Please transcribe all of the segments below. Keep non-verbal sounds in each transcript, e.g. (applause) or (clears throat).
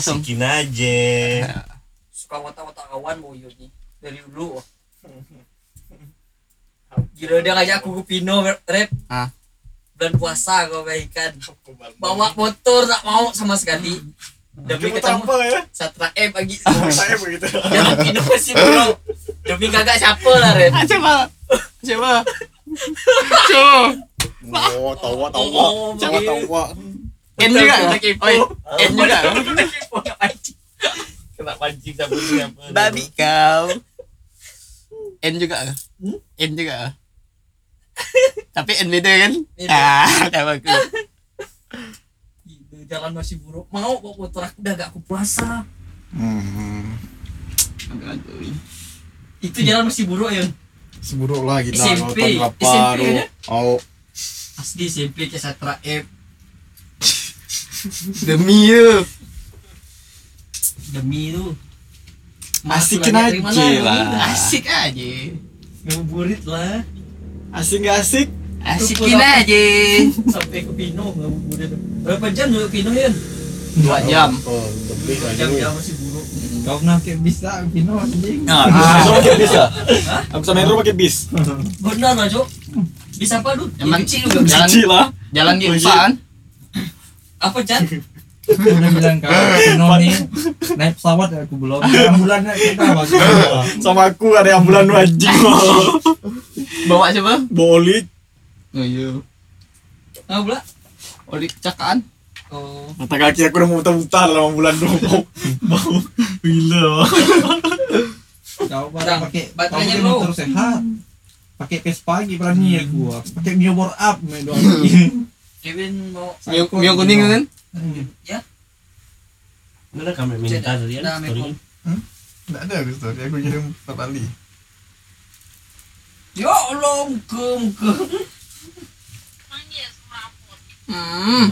langsung. Asikin aja. (laughs) suka wata-wata kawan mau yuk nih. Dari dulu. (laughs) Gila dia ngajak aku ke Pino rep. Ah. bulan puasa kau bayangkan bawa motor tak mau sama sekali. Demi ketemu apa ya? Satra M pagi (laughs) Saya begitu. dan Pino masih bro demi kagak siapa lah rep. Ah, coba coba coba Oh, tawa tawa. Oh, Tawa tawa. N juga Kita kepo. N juga Kita kepo, pancing. Kena pancing sama siapa? (laughs) babi kau N juga Hmm? N juga tapi N beda kan Beda. ah tahu aku Gila, jalan masih buruk mau bawa motor aku udah gak aku puasa Hmm. Aduh. itu jalan masih buruk ya Seburuk lah kita SMP, apa SMP ya? Oh, asli SMP ke Satra M demi you. Demi Asikin Masuk aja. lah. Asik aja. Ngabuburit lah. Asik gak asik? asikin aja. sampai ke Pino ngabuburit. Berapa jam dulu ke Pino ya dua jam. Oh, lebih dua jam ya masih buruk. Kau nanti bisa Vino anjing. Nah, Ah. bisa. Pakai bis ya? Aku sama Hendro pakai bis. benar lah Cok bisa apa lu Emang- kecil juga Jalan- Cici lah. jalan di Oh, iya. Apa Chan Aku udah bilang kau Vino nih naik pesawat ya aku belum. Ambulannya kita bagi. Sama aku ada ambulan wajib. bawa coba Bolit. oh iya ah pula oli kecelakaan oh Mata kaki aku udah mau mutar-mutar lah ambulan dulu. Bau. Bau. Gila. Kau pakai baterainya kau low. motor sehat. Pakai Vespa lagi berani ya gua. Pakai Mio up main doang. Kevin mau mio, mio kuning kan ya Mana kami minta tadi ya? Dah, Mekong. Enggak ada aku story. Aku kirim empat kali. Ya Allah, muka muka. hmm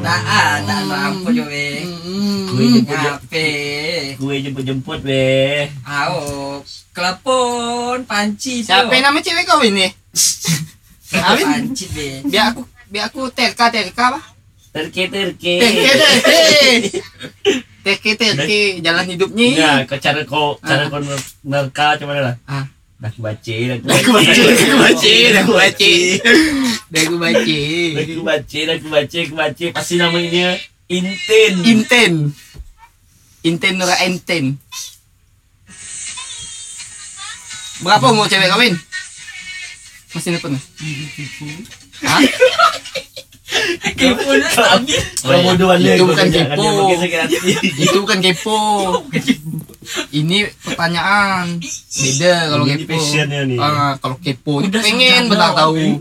Nah, ah, tak mampu jo we. Kue hmm. jemput kue jemput jemput be. Ao, kelapon, panci siapa nama cewek kau ini Amin Panci be. biar aku biar aku terka terka apa Terke terke. terke terke (laughs) terke terke jalan hidupnya Ya, kau cara kau cara kau nerka mana lah? Ah. Dah aku baca, dah aku Dah aku baca, (laughs) dah aku baca, dah aku baca. Dah aku baca. Dah aku baca, dah aku baca, aku baca. Pasti namanya Inten. Inten. Inten Nura Enten. Berapa umur cewek kawin? Masih nelfon? Hah? Kepo habis. Orang bodoh mana Itu bukan kepo. dia. (laughs) Itu bukan kepo. Ini pertanyaan. Beda kalau kepo. Ah, kalau kepo pengen benar tahu.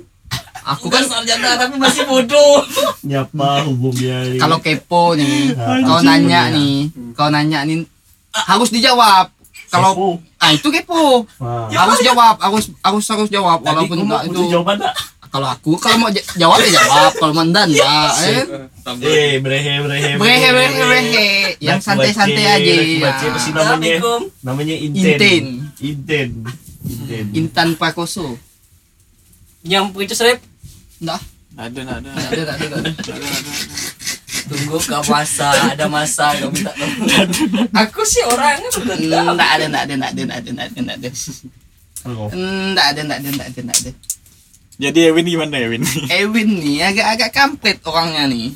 Aku kan sarjana tapi masih bodoh. Nyapa hubungnya kalau kepo nih, Ah, kau nanya ya. nih, kau nanya nih harus dijawab. Kalau ah itu kepo. Ah. Harus jawab, harus harus harus jawab Tadi walaupun enggak itu. jawaban tak? Kalau aku kalau mau jawab ya jawab, kalau mandan ya. kan? Eh, brehe brehe. Brehe brehe brehe, yang santai-santai baca, aja. ya. Pasti namanya Assalamualaikum. namanya Inten. Inten. Inten. Intan Prakoso. Yang begitu serep. Enggak, Ada, ada. ada ada. Tunggu ke puasa, ada masa kau minta tolong. Aku sih orangnya betul. Enggak ada, enggak ada, enggak ada, enggak ada, enggak ada, enggak ada. Enggak ada, enggak ada, enggak ada, enggak ada. Jadi Ewin gimana Ewin? (laughs) Ewin nih agak-agak kampret orangnya nih.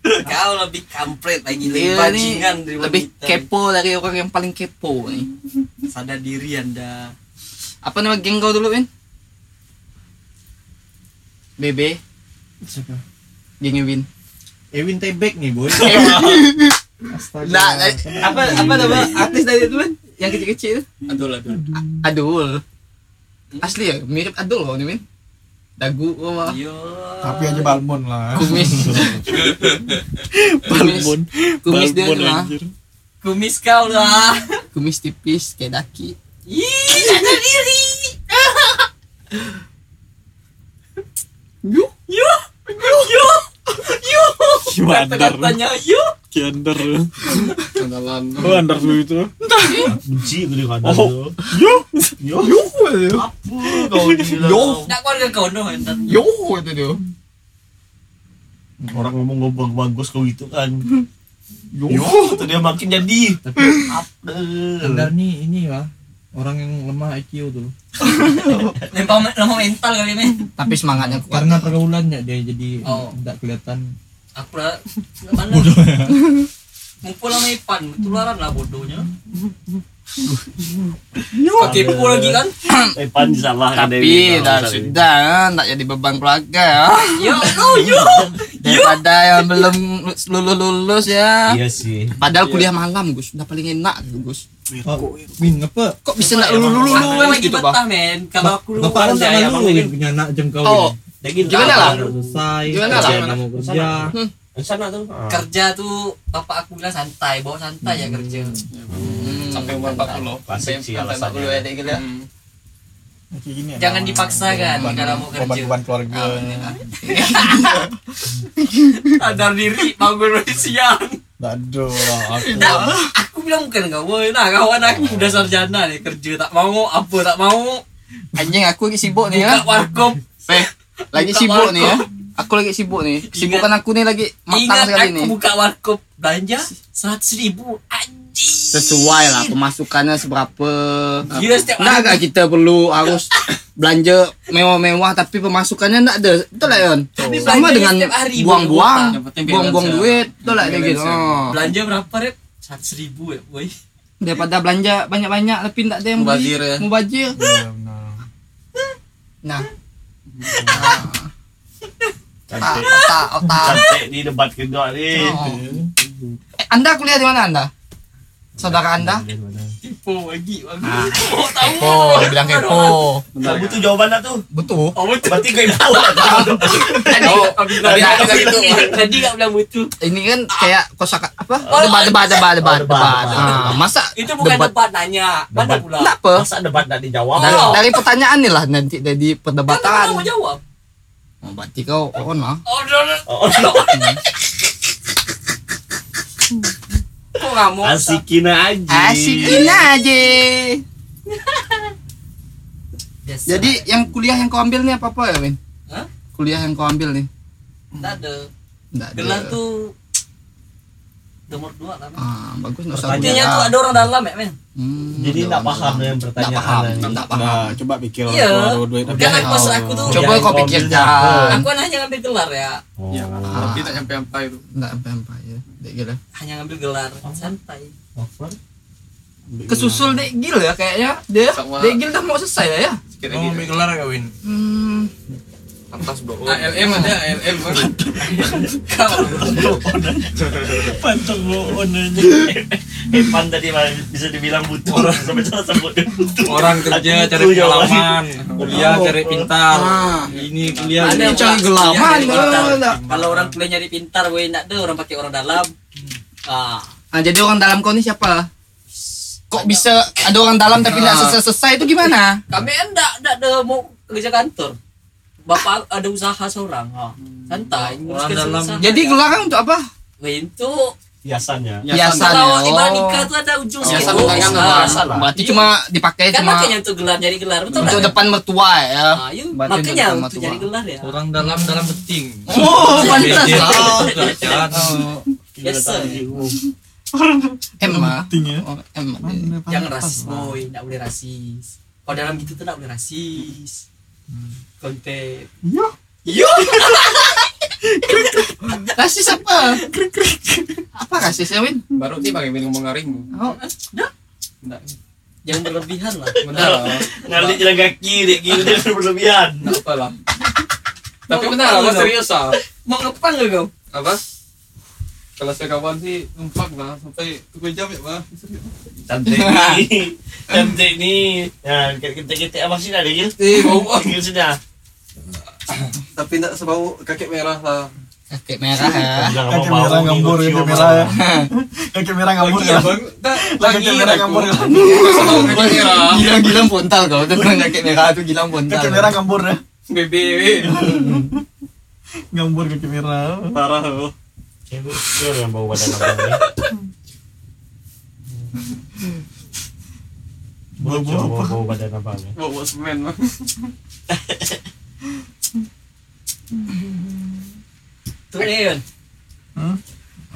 Kau lebih kampret lagi lebih Dia nih bajingan dari lebih wanita. kepo dari orang yang paling kepo nih. Sadar diri anda. Apa nama geng kau dulu, Win? Bebe, Siapa? geng Ewin. Ewin Tebek nih boy. (laughs) Astaga. Nah, apa apa nama artis dari itu, Win? Yang kecil-kecil itu? Aduh aduh. Adul. Asli ya, mirip Adul nih, Win. Dagu sama Yo. Tapi aja Balmon lah. kumis. (laughs) kumis, Balmon. kumis dia lah. Kumis kau lah. Kumis tipis kayak daki. Ih, sadar diri. Yuh. Yo. Yo. Yo. Yo. Gimana? Kata-katanya yo. Kiander. Kenalan. Oh, andar dulu itu. Benci aku dengan Oh. Yo. Yo. Yo. Apa kau (laughs) gila? Yo. Nak keluarga kau no entar. Yo itu dia. Orang ngomong ngomong bagus kau itu kan. Yo, tuh dia makin jadi. Tapi Apa? Anda nih ini lah orang yang lemah IQ tuh. (laughs) Lemah lemah mental kali ini. Tapi semangatnya kuat. Karena pergaulannya dia jadi Oh. tidak kelihatan. Aku lah (laughs) mana? Ngumpul sama Ipan, tularan lah bodohnya. Kau kepo lagi kan? (coughs) Eh, pan salah kan Tapi dah sudah ya, tak jadi beban keluarga ya. (laughs) Yo, oh yo. Daripada yang belum lulus lulus ya. Iya sih. Padahal kuliah malam Gus, udah paling enak Gus. Min, apa? Kok bisa nak lulus lulus Aku lulus lagi gitu men. Kalau aku lu Bapak kan ya malu bang Win, punya anak jam kau Oh. Gimana lah? Selesai. Gimana lah? Mau kerja. Sana tuh. Ah. kerja tuh bapak aku bilang santai, bawa santai ya kerja. sampai umur 40. Klasik sih Sampai. 40 ya dek gitu. Kayak gini ya, Jangan nah, dipaksakan beban- kalau mau kerja. Beban-beban keluarga. Sadar diri bangun dari siang. Aduh, aku Nah, aku bilang bukan kau, woi, nah kawan aku udah sarjana nih kerja tak mau apa tak mau Anjing aku lagi sibuk nih buka ya. warkop. Eh, lagi Buka sibuk warkop. nih ya. Aku lagi sibuk nih. Kesibukan aku nih lagi matang Ingat sekali aku nih. buka warkop belanja seratus ribu anjing. Sesuai lah pemasukannya seberapa. Gila setiap Enggak enggak kita perlu harus belanja mewah-mewah tapi pemasukannya enggak ada. Betul lah Yon? Tapi Sama dengan buang-buang, buang-buang ya. duit. Betul lah gitu. ya. Oh. Belanja berapa rep? Seratus ribu ya, boy. Daripada belanja banyak-banyak tapi enggak ada yang beli. Mubazir ya. Mubazir. Iya, benar. Nah. Cantik. otak, otak. Cantik di debat kedua nih. Oh. Anda kuliah di mana Anda? Saudara Anda? Tipu lagi, lagi. Ah. Oh, tahu. (laughs) Oh, dibilang kepo. Kamu butuh jawaban lah tuh. Betul. Oh, betul. Berarti kau info lah. Tadi Oh, nggak bilang tadi nggak tadi bilang gitu. Tadi nggak bilang butuh. Ini kan kayak kosakata apa? Oh, debat, debat, debat, debat, Oh, debat. Ah, masa Itu bukan debat? nanya. Mana pula? Enggak apa? Masa debat nggak dijawab? Dari, Oh. dari pertanyaan nih lah nanti jadi Kan perdebatan. kamu mau jawab. Oh, berarti kau on lah. Oh, udah, (laughs) nggak mau? Asikin aja. Asikin aja. Jadi yang kuliah yang kau ambil nih apa apa ya, Win? Hah? Kuliah yang kau ambil nih? Nggak ada. Enggak ada. Tuh nomor dua men. Ah, bagus enggak usah tuh ada orang dalam ya, men. Hmm, Jadi nggak paham dalam. dengan Nggak pertanyaan. paham, nggak paham. Nah, coba pikir Iya. duit Kan aku maksud aku tuh. Coba Yang kau pikirkan. Aku kan hanya ngambil gelar ya. Oh. Iya, Ah. tapi tak nyampe sampai itu. Enggak apa-apa ya. Dek gila. Hanya ngambil gelar santai. Kesusul Dek Gil ya kayaknya. Dia Dek Gil dah mau selesai ya. Oh, lagi. ambil gelar ya Win. Hmm. Atas bro. ALM ada ALM. Pantang bohong aja. Evan tadi malah bisa dibilang butuh sampai salah sebut butuh. Orang kerja Aku cari butuh jawaban. pengalaman, kuliah cari pintar. Ah. Ini kuliah Ada ini yang cari gelaman. Kalau orang kuliah nyari pintar, gue enggak ada orang pakai orang dalam. Ah, Ah, jadi orang dalam kau ni siapa? Kok bisa ada orang dalam tapi tidak selesai-selesai itu gimana? kami enggak enggak ada mau kerja kantor. Bapak ada usaha seorang. Ah, santai. dalam. usaha. Jadi gelarang untuk apa? itu Hiasannya. Hiasan. kalau di Oh. Banika tuh ada ujung Hiasan segitu. tangan Ah, hiasan lah. Berarti cuma dipakai Kan cuma makanya untuk gelar nyari gelar betul untuk nggak? depan mertua ya. Ah, iya. Untuk makanya untuk nyari gelar ya. Orang dalam dalam penting. Oh, pantas kerjaan. Oh, Biasa. Ya. Oh, M. Jangan rasis boy, enggak boleh rasis. Kalau dalam gitu tuh enggak boleh rasis. Konten. Rasis apa? Apa rasisnya, Win? Baru sih pakai ngomong ngaring. Oh, Enggak. Jangan berlebihan lah. (laughs) Benar lah. Ngalir jalan kaki dek gila dia berlebihan. Enggak apa lah. Tapi benar lah, serius ah. Mau ngepang gak kau? Apa? Kalau saya kawan sih numpak lah sampai 3 jam ya, Pak. Cantik nih. Cantik nih. Ya, kita-kita apa sih ada gitu? Eh, bau ah. Gitu sudah. Tapi enggak sebau kakek merah lah. kakek merah ya. Mau merah bau, ngambur, cium merah ya. (laughs) Kaki (laughs) (laughs) merah ngambur ya. lagi merah ngambur ya. Kakek merah. Gilang-gilang pontal kau tentang kakek merah tuh gilang pontal. Kaki merah ngambur ya. BBW. Ngambur kaki merah. Parah loh. Cewek cewek yang bau badan abang ni. Bau Bau apa? bau badan abang ni. Bawa semen Bang. Tuh Leon. Hmm?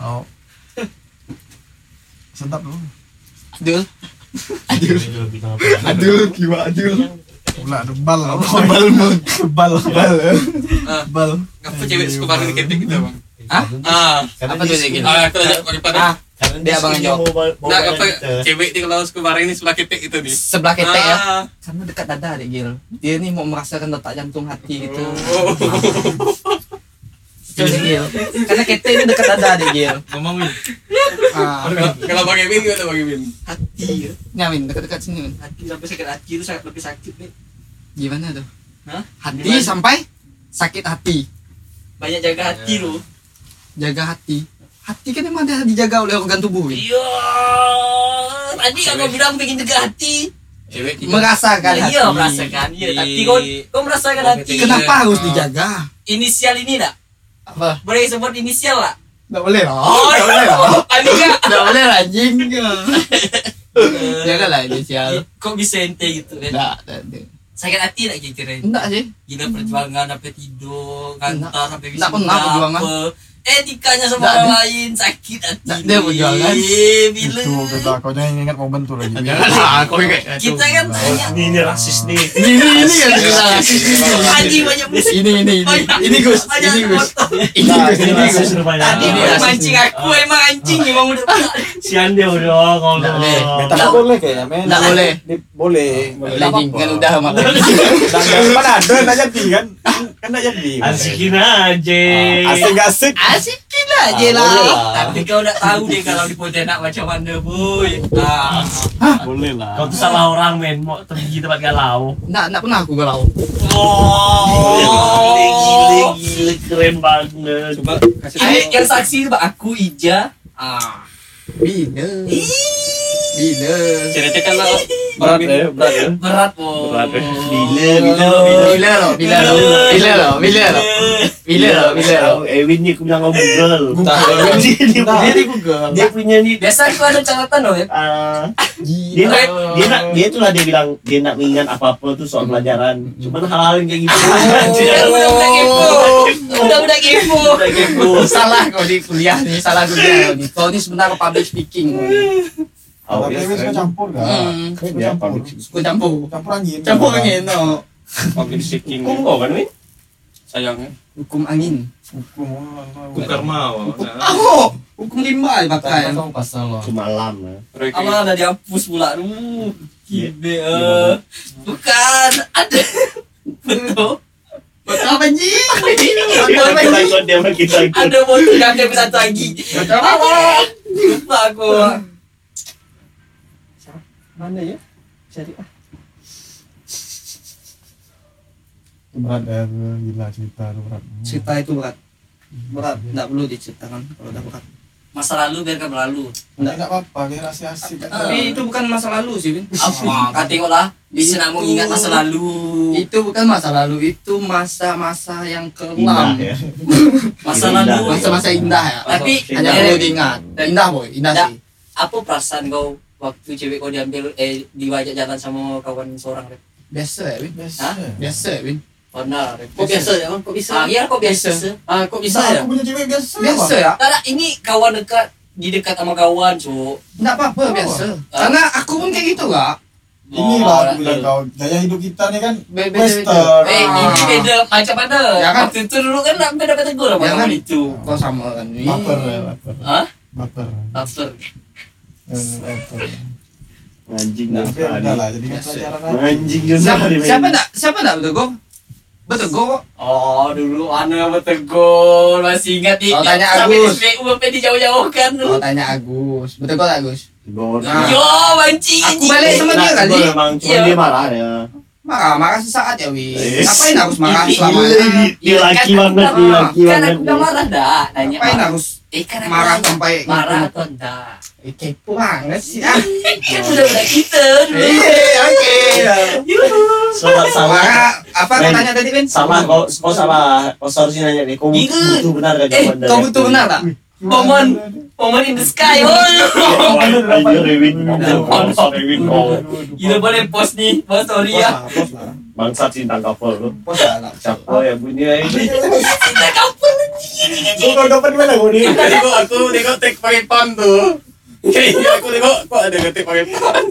Oh. sedap loh. Adul. Aduh, kiwa adul. Pula ada bal lah. Bal mon. Bal. Bal. Ah. Bal. Ngapa cewek suka bareng di ketek gitu bang? Hah? Ah, Apa tuh dia gini? ah, kalau kalau pada Ah, Karena Dia abang jawab. Nah, apa cewek di kalau suka bareng ini sebelah ketek itu nih. sebelah ketek ya. Ah. Karena dekat dada deh Gil. Dia nih mau merasakan detak jantung hati gitu. Oh. (laughs) Itu deh Gil. Karena ketek ini dekat dada deh Gil. Ngomong Win. Ah, Kalau- Bang Emin gimana Bang Emin? Hati ya. nyamin dekat-dekat sini. Min. Hati sampai sakit hati itu sangat lebih sakit nih. Gimana tuh? Hah? Hati Gimana? sampai sakit hati. Banyak jaga hati lu. Jaga hati. Hati kan memang ada dijaga oleh organ tubuh. Min. Iya. Tadi aku bilang pengen jaga hati. Cewek tidak. Merasakan Ya, hati. iya merasakan. Iya, Di- tapi kau kau merasakan hati. Kenapa Iya. harus dijaga? Inisial ini dak? Apa? Boleh sebut inisial lah. Nggak boleh lah. Oh, Nggak boleh lah. Tadi kak. Nggak boleh lah anjing. (laughs) Jaga lah inisial. Kok bisa ente gitu kan? Nggak, nggak, nggak. Sakit hati tak kira Enggak sih. Gila perjuangan sampai tidur, kantor sampai Nggak pernah perjuangan. Apa. Eh nikahnya sama orang lain sakit hati. Ada perjuangan. Eh, Bila. Itu kita kau jangan ingat momen tuh lagi. Ingat. Kita kan banyak Ini ini rasis nih. Ini ini ini Haji banyak musuh. Ini ini ini. Banyak- Ini Gus. banyak Ini Gus. Ini Nah, Gus. ini Ini Gus. rasis rupanya. Tadi Ini dia rasis mancing aku emang anjing emang udah Si Ande udah ngomong. Nggak boleh. Boleh kayaknya men. Nggak boleh. Boleh. Boleh anjing kan udah mati. Dan mana ada nggak jadi kan? Kan nggak jadi. Asikin aja. Asik asik. Asikin aja Ah, lah. Tapi kau udah tahu deh kalau di Pontianak macam mana boy. Ah, Boleh lah. Kau tuh salah orang men, mau pergi tempat galau. Nggak, nggak pernah aku galau. Oh. Gile, gile, gile, keren banget. Coba kasih Ini tahu. yang saksi itu aku Ija. Ah. Bila. Bila. Ceritakan lah. Berat ya, berat ya. Berat boy. Berat ya. Bila, bila, bila. Bila loh, bila loh. Bila loh, bila loh. Bila loh, bila loh. Ewin nih aku bilang ngomong Google. Ewin dia, dia, Dia di Google. dia punya nih Biasa aku ada catatan loh ya. ah, dia nak dia nak dia dia bilang dia nak mengingat apa apa tuh soal pelajaran cuman hal-hal yang kayak gitu Udah udah udah kepo. Udah udah kepo. udah kepo salah kau di kuliah nih, salah kuliah kau nih. Kau ini sebenarnya public speaking. oh Tapi ya Ewin suka campur kan? Hmm. Suka Ya, campur. public Kau campur. Campur angin. Campur angin, no. public speaking kok kan Win Sayangnya. Hukum angin. Hukum. Hukum karma. wah. Oh, hukum lima dipakai. Tahu pasal lo. semalam ya Proyek Alah udah dihapus pula. Duh. Kibe. Iya, eh. Bukan. Ada. Betul apa kita ikut dia sama kita ikut Ada satu lagi. Betul apa? Lupa aku. mana ya cari ah Berat ya, gila cerita tuh berat. Cerita itu berat. Berat, enggak perlu diceritakan kalau udah berat. Masa lalu biarkan berlalu. Enggak enggak apa-apa, kayak rahasia asik kan. Tapi itu bukan masa lalu sih, Vin. Apa? Kau tengoklah. Bisa nak mengingat masa lalu. Itu bukan masa lalu, itu masa-masa yang indah kelam. ya (laughs) Masa Indah. lalu. Masa-masa indah ya. Tapi Hanya eh, perlu diingat. Indah boy, indah sih. apa perasaan kau waktu cewek kau diambil eh diwajak jalan sama kawan seorang? Biasa ya, Vin. Biasa. Hah? Biasa ya, Vin. Pernah Rep. Kok biasa ya? Kok bisa? Ah, iya kok biasa. Ah, kok Bisa bisa ya? Aku punya cewek biasa. Biasa ya? Ada, ini kawan dekat di dekat sama kawan, cu. Enggak apa-apa, biasa. Karena aku pun kayak gitu? Ini Oh, lah aku bilang kau gaya hidup kita nih kan Beda-beda. western. Eh, Ah. ini beda macam mana? Ya kan? Waktu itu dulu kan beda beda gue sama Jangan. kawan itu. Kok sama kan? Baper ya, baper. Hah? Baper. After. Eh, Baper. anjing Nah, lah, jadi kan Biasa. pelajaran aja. anjing Siapa siapa enggak? Siapa enggak betul kok. Oh, dulu ana betegol masih ingat nih. Oh, tanya Sampai Agus. di SPU sampai dijauh-jauhkan Kalau tuh. tanya Agus, betul kok Agus? Nah. Yo, mancing. Aku balik sama dia kali. memang cuma Iya. dia marah ya Marah, marah sesaat ya, Wi. Eh. Ngapain harus marah Ini- selama. Dia laki banget, dia laki Kan banget. aku udah marah dah. Nanya. Ngapain harus Eh, aku marah sampai marah atau enggak? Eh, kepo banget sih. Ah. Kan udah udah kita dulu. Eh, oke. salah salah apa kau Men. tanya tadi, Ben? salah kau kau salah kau seharusnya nanya nih kau Iya. butuh benar gak Eh, jawaban dari Kau betul benar tak? Momen momen in the sky. Oh, Iya, Rewin. Gila boleh post nih, post story Pos ya. lah, lah. bangsat cinta couple lu. Pos lah. Siapa ya bunyi ini? Kau kau dapat di mana kau ni? Tadi kok aku tengok tag pakai pam tuh. Iya, aku tengok kok ada ketik pakai pan.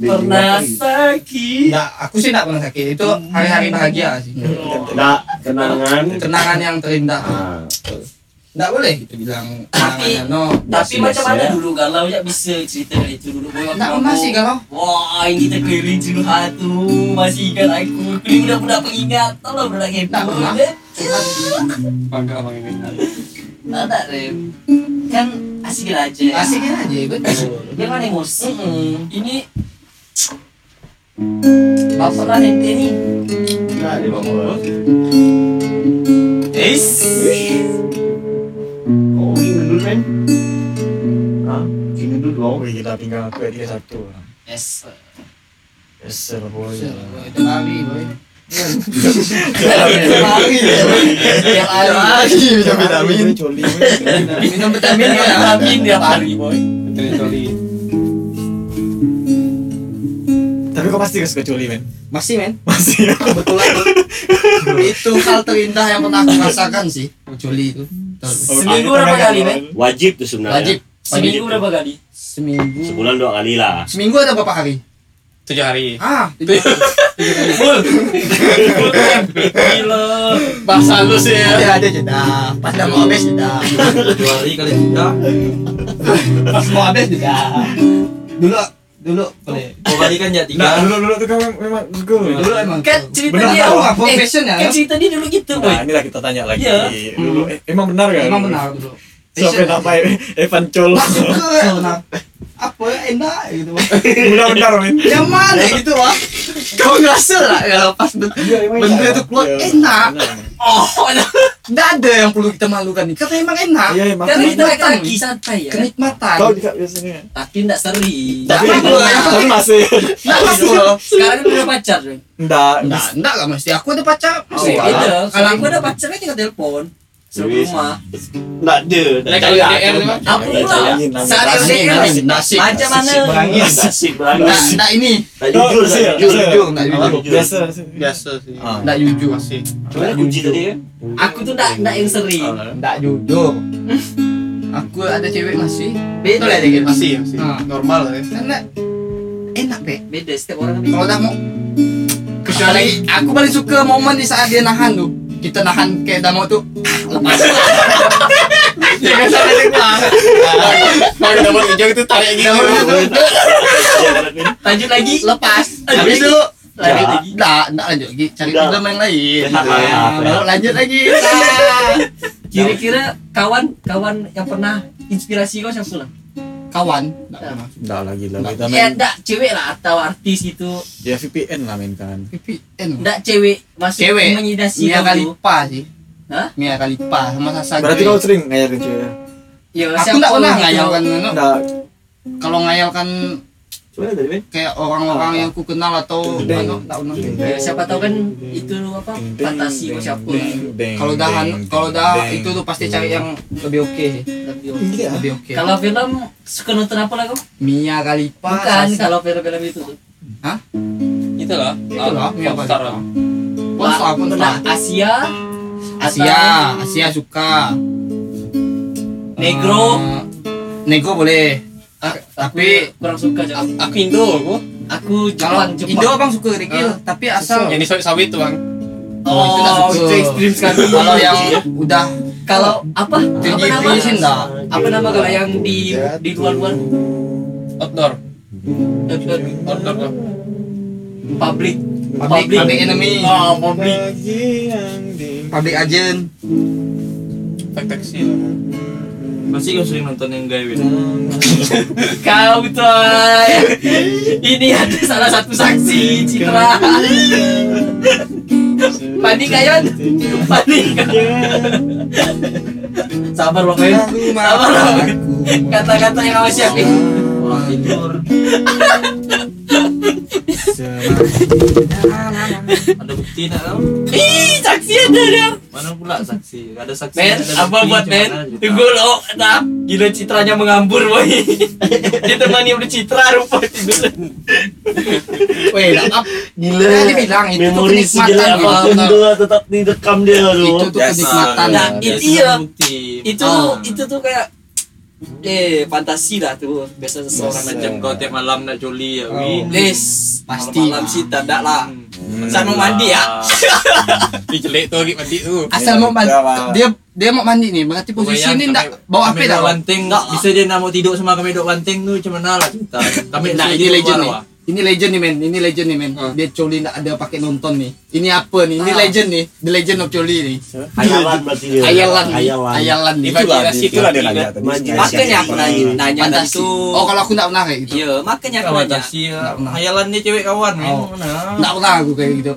Pernah sakit. Nggak, aku sih nggak pernah sakit. Itu hari-hari bahagia sih. Nggak, kenangan. Kenangan yang terindah. Ah, Nggak boleh gitu bilang Tapi- no. Tapi macam mana biasa. dulu kalau ya bisa cerita dari itu dulu boy waktu kamu- masih kalau. Wah, yang kita keliling jenuh hatu masih ingat aku. Keliling udah udah pengingat, tolong udah lagi Nggak pernah. Bangga abang ini. Ada rem. Kan asik aja. Asikin aja betul. Yang mana emosi? Mm-mm. Ini Bapak ente nih. nggak di bawah. Is. Men. Hah? Ini dulu dong. Wih, kita tinggal ya, dia satu. Yes. Yes, sir, boy. Itu kali boy. Tiap hari. Vitamin. Coli. Minum vitamin ya. vitamin tiap hari boy. Betul coli. Tapi kok pasti gak suka coli, men? Masih men. Masih. Kebetulan itu hal terindah yang pernah aku rasakan sih. Joli itu. Seminggu berapa kali, men? Wajib tuh sebenarnya. Wajib. Seminggu berapa kali? Seminggu. Sebulan dua kali lah. Seminggu ada berapa hari? Tujuh hari. Ah, (laughs) tujuh kali. Full. Gila. Bahasa lu sih ya. Ada jeda. Pas udah mau habis jeda. Dua hari kali tiga. Pas mau habis jeda. Dulu dulu boleh. Kali kan ya Nah, tiga. dulu dulu tuh kan memang good. Dulu emang. Kan cerita Benar, dia. tahu eh, nggak profession ya? Kan cerita dia dulu gitu, boy. Nah, inilah kita tanya lagi. Iya. Dulu eh, emang benar gak? Emang benar dulu. Siapa yang apa Evan Col? Benar. Apa ya enak gitu. Benar-benar, men. Yang mana gitu wah? Kau ngerasa lah kalau pas ben- benda itu keluar Iya, enak. Oh, nggak ada yang perlu kita malukan nih. Karena emang enak. Iya, emang. Kan kita Kenikmatan, lagi santai ya. Kenikmatan. Kau juga biasanya. Tapi enggak sering. Tapi tapi masih. Nggak apa-apa. Sekarang udah pacar. Enggak. Enggak, enggak lah mesti. Aku ada pacar. Oh, kalau- Kalau aku ada pacar kan tinggal telepon. Suruh ke Wis. rumah. Nggak ada. Nah, kalau LDR tuh, Bang? Apa LDR asik, asik. macam mana? Berangin. Asik berangin. Enggak, enggak ini. Nggak jujur, siap, jujur. Jujur, enggak jujur. Biasa. Biasa sih. Ah. Enggak jujur. Masih. Coba kunci tadi ya. Aku tuh enggak enggak yang sering. Enggak jujur. Aku ada cewek masih. Beda ya, dikit. Masih, masih. Ah. Normal lah ya. Karena enak, Be. Beda setiap orang Kalau udah mau kecuali aku paling suka momen di saat dia nahan tuh. Kita nahan kayak mau tuh lepas. Jangan (laughs) sampai dia keluar. Kalau dapat hijau itu tarik gitu. Lanjut lagi. lepas. Habis itu Lanjut lagi. Enggak, enggak lanjut lagi. Cari film yang lain. Ya. Nah, Baru lanjut lagi. (laughs) Nah. Kira-kira kawan kawan yang pernah inspirasi kau siapa lah? Kawan, enggak lagi lah. Kita Ya main. enggak cewek lah atau artis itu. Ya VPN lah main kan. VPN. Enggak cewek masuk Cewek. menginspirasi Mia. Khalifa sih. Hah? Mia Khalifa sama Sasa Berarti kau sering ngajarin cewek? Ya, Aku enggak pernah gitu? ngayalkan anu. Enggak. Kalau ngayalkan. Kayak orang-orang yang ku kenal atau Deng. anu, enggak pernah. Ya, siapa tahu kan itu apa fantasi siapa Kalau dah kalau dah itu tuh pasti cari yang lebih oke. Lebih oke. Iya. Lebih oke. Kalau film suka nonton apa lah kau? Mia Khalifa Bukan kalau film-film itu tuh. Itu lah. itu lah Mia Khalifa. Nah, Asia, Asia, Asia suka. Negro. Eh, negro boleh. Tapi aku kurang suka jangan. Aku Indo aku. Aku Jepang, Jepang. Indo abang suka Rikil, tapi asal Yang di sawit sawit tuh bang. Oh, itu nggak suka. itu ekstrim sekali. kalau yang udah kalau apa? Apa nama? sih enggak. Apa nama kalau yang di di luar-luar Outdoor. eh, eh, Outdoor lah. public Public, public enemy, Oh, public. public agent. Tek taksi lah. Pasti kau sering nonton yang gay (laughs) Kau tuh. Ini ada salah satu saksi Citra. (laughs) Panik kayon. Panik. Sabar loh kayon. Sabar loh. Kata-kata yang awas siapin. Orang tidur. (laughs) Ada bukti nak kau? Ih, saksi ada dia. Mana pula saksi? Ada saksi. Men, ada apa buat men? Tunggu lo, nah, gila citranya mengambur boy. (laughs) Ditemani oleh citra rupa tidur. Weh, dah up. Gila. Dia bilang itu Memori kenikmatan sejelek gitu. apa pun tuh tetap direkam dia Itu tuh. kenikmatan. Nah, Biasa itu iya. Itu Ah. itu tuh kayak Eh, fantasi lah tuh. Biasa seseorang Macam macam kau tiap malam nak joli ya. Les, Pasti. Malam sih tak ada lah. Sama mandi ya. (laughs) Ih, jelek tu lagi mandi tu. Asal mau mandi, dia dia mau mandi nih, berarti posisi Bayang ini ndak bawa dok dah. banting bisa dia nak mau tidur sama kami dok banting tu macam mana lah cerita kami Nah, ini legend nih. Ini legend nih men, ini legend nih men. Dia Choli ndak ada pakai nonton nih. Ini apa nih? Ini legend nih, the legend of Choli nih. Hayalan berarti dia. Ayalan nih, Hayalan. ayalan nih. Itulah dia, itulah dia nanya tadi. Makanya aku nanya, nanya Fantasi. tuh. Oh kalau aku ndak pernah kayak gitu. Iya, makanya aku nanya. ya hayalan dia cewek kawan men Oh. Ndak pernah aku kayak gitu.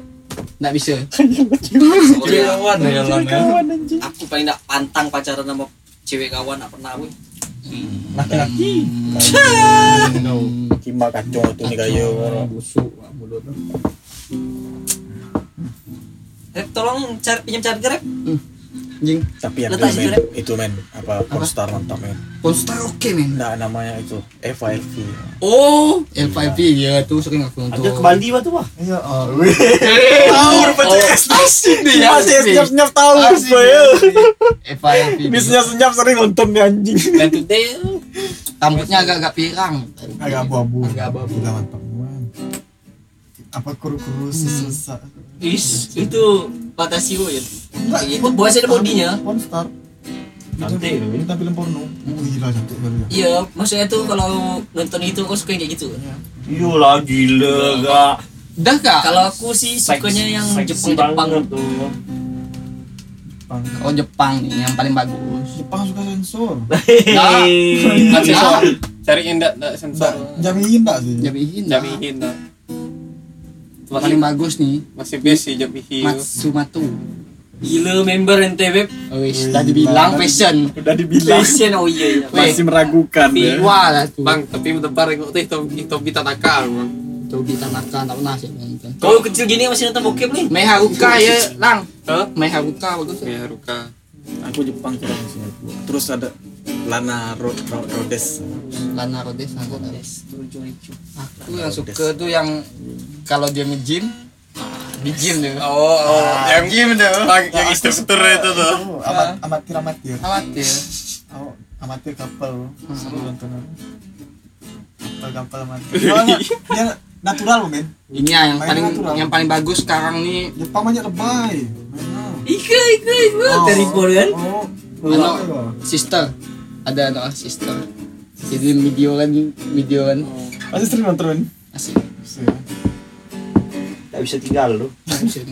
Ndak bisa. (laughs) cewek kawan hayalan ya Aku paling ndak pantang pacaran sama cewek kawan nggak pernah gue. Laki-laki Kimak kacau tu ni gaya. Busuk mulut. Rep, tolong cari pinjam charger Rep. Jing, Tapi yang itu men, itu men apa Polestar mantap men. Polestar oke men. Nah namanya itu FIV. Oh, L5V ya tuh sering aku nonton. Ada ke Bali mah tu wah. Ya Allah. (laughs) Tahu rupanya asik nih ya. Masih senyap senyap tahu Asik rupanya. L5V. Ini senyap senyap sering nonton nih anjing. Dan today Rambutnya agak-agak pirang. Agak abu-abu. Agak abu-abu. Mantap. Apa kuru-kuru susah. is itu fantasi gue ya. Itu buat ada bodinya. Polestar. Cantik. Ini tampilan porno. Oh gila cantik kali ya. Iya, maksudnya tuh kalau nonton itu kau suka yang kayak gitu. Iyalah gila gak. Dah kak? Kalau aku sih sukanya yang Seksi Jepang-Jepang. banget tuh. Jepang. Oh Jepang nih yang paling bagus. Jepang suka sensor. (laughs) Nah, Sensor. Cari yang enggak enggak sensor. Jamiin enggak sih? Jamihin. Jamihin dah. Paling bagus nih Masih best sih Jamihin. Matsumatu. Gila member NTB Oh, wis, tadi bilang fashion. Udah dibilang. Fashion oh iya iya. Masih meragukan ya. Wah lah tuh. Bang, tapi itu itu kita nakal, Bang. Tuh kita makan tak pernah sih nonton. Kau kecil gini masih nonton bokep nih? Mei Haruka ya, Lang. Hah? Mei Haruka bagus. Ya, Ruka. Aku Jepang kurang sih. Terus ada Lana Ro Ro Rhodes. Lana Rhodes aku tahu. Aku yang suka tuh yang kalau dia nge-gym di gym tuh. Oh, oh, yang gym tuh. Yang instruktur itu tuh. Oh, amat amatir amatir. Amatir. Oh, amatir kapal. Seru nonton. Kapal kapal amatir. Dia natural loh, men. Ini ya, yang paling natural. yang paling bagus sekarang nih Jepang banyak lebay. Ika ika ika Oh. teripol kan? Oh, Ano? lebay. sister. Ada no sister. Jadi video kan video kan Masih sering nonton, asik. Tak bisa tinggal lu. Asik.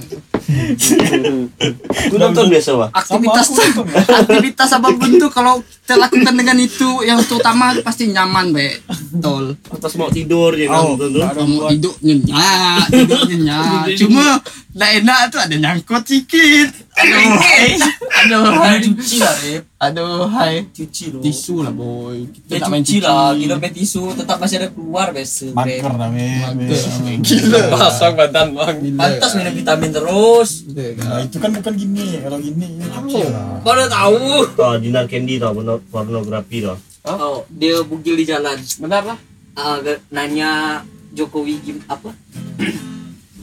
Aku nonton biasa wah. aktivitas nonton, ya. aktivitas apa pun tuh kalau kita lakukan dengan itu yang terutama pasti nyaman be tol Pas mau tidur je Oh, nonton tuh. mau tidur nyenyak tidur nyenyak cuma lah enak tuh ada nyangkut sedikit aduh aduh hai Cuci lah Rep. aduh hai Cuci loh. tisu lah boy Ya kita nak main cuci lah, gila main tisu tetap masih ada keluar biasa. Mager. men. gila Pasang badan, Bang. Pantas minum vitamin terus. Nah, itu kan bukan gini. Kalau gini, ya udah tahu? Oh, Dinar Candy tau porno- pornografi tau. Oh, dia bugil di jalan. Benar lah. Ah, ge- nanya Jokowi gim apa? (clears throat)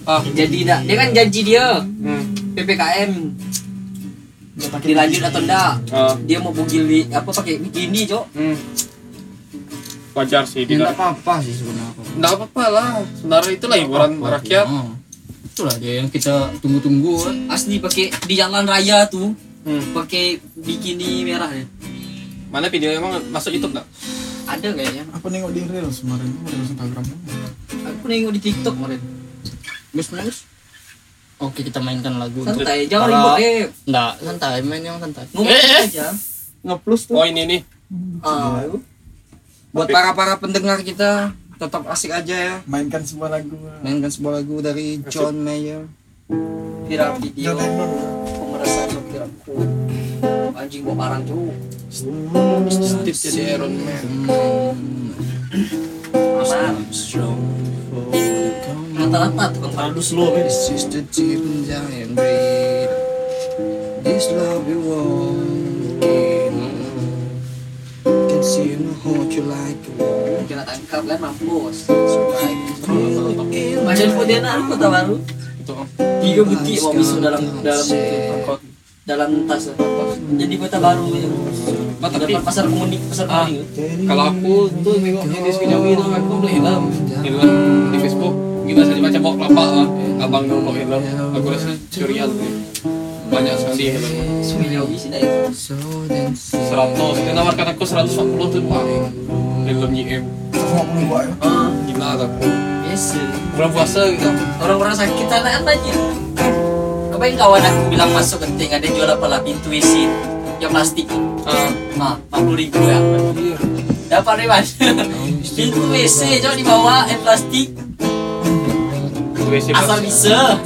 Ah, jadi dah. Dia kan janji dia Hmm. PPKM dilanjut atau enggak? Oh, Dia mau bugil di apa pakai bikini, Cok. hmm. Wajar sih, tidak. apa-apa sih sebenarnya Enggak apa-apa lah. Sebenarnya itulah hiburan rakyat. Oh. Itulah dia yang kita tunggu-tunggu. Asli pakai di jalan raya tuh Hmm. pakai bikini merah ya. Mana video emang masuk YouTube enggak? Ada kayaknya. Aku nengok di Reels kemarin, ada di Instagram. Aku nengok di TikTok kemarin. Bus bus oke kita mainkan lagu Santai, jangan ribut eh. Enggak, santai, main yang santai. Ngomong aja. Ngeplus tuh. Oh, ini nih. Ah, Buat para para pendengar kita tetap asik aja ya. Mainkan sebuah lagu. Mainkan sebuah lagu dari John Mayer. viral video pemerasan sopir aku. Anjing bawa barang tuh. Steve jadi Iron Man. Rata-rata tukang Terlalu slow kan. This is the tip and giant breed. This love you want. Can see you hold you like a wall. Kena tangkap kan mampus. Macam dia nak kota baru. Itu Om. Tiga butik mau misu dalam dalam dalam tas. Jadi kota baru ya. Tapi pasar komunik, pasar Ah. kalau aku tuh nengok di Diskinyawi tuh aku beli helm helm di Facebook kita saja baca bok lapak lah abang nongol helm aku rasa curian tuh banyak sekali itu. seratus dia nawarkan aku seratus empat puluh tuh wah helm JM Semua puluh gua ya. Ah, gila aku biasa. bulan puasa gitu Orang-orang sakit anak aja. Kebayang kawan aku bilang masuk genting ada jual apa lah pintu WC yang plastik. ah Ah, 40 ribu ya. Dapat lewat. pintu WC coba dibawa yang plastik asal bisa.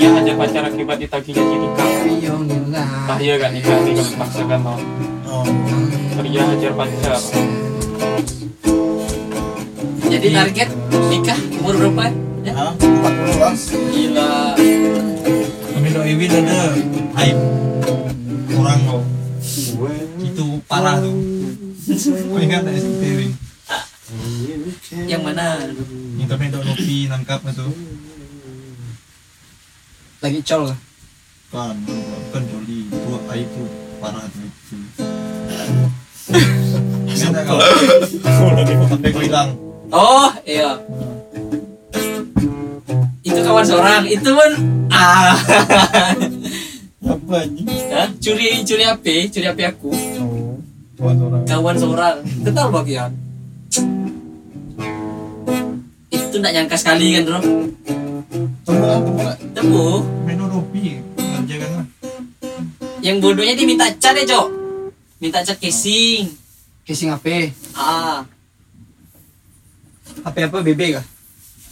Ria aja pacar akibat ditagih janji nikah Tah iya gak nikah nih kalau dipaksakan mau Oh. Ria hajar pacar Jadi target nikah umur berapa? Ya? Hah? Empat puluh bang. Gila. Kami do Ewin ada hype orang loh. Itu parah tuh. Kau ingat tak SMP Win? Yang mana? Yang kami do Nopi nangkap itu. Lagi col. Kan, bukan Joli. Itu tuh parah itu. Kau hilang. Oh, iya. Itu kawan seorang, itu pun ah. Apa anjing? Hah? curi curi HP, curi HP aku. Oh. Tuan orang. Kawan seorang, kenal bagian. Itu nak nyangka sekali kan, Bro. Tunggu lah, tunggu lah. Temu, Main do Nopi. Kerja kan lah. yang bodohnya dia minta cat ya, Cok. Minta cat casing. Casing HP. Ah, HP apa BB kah?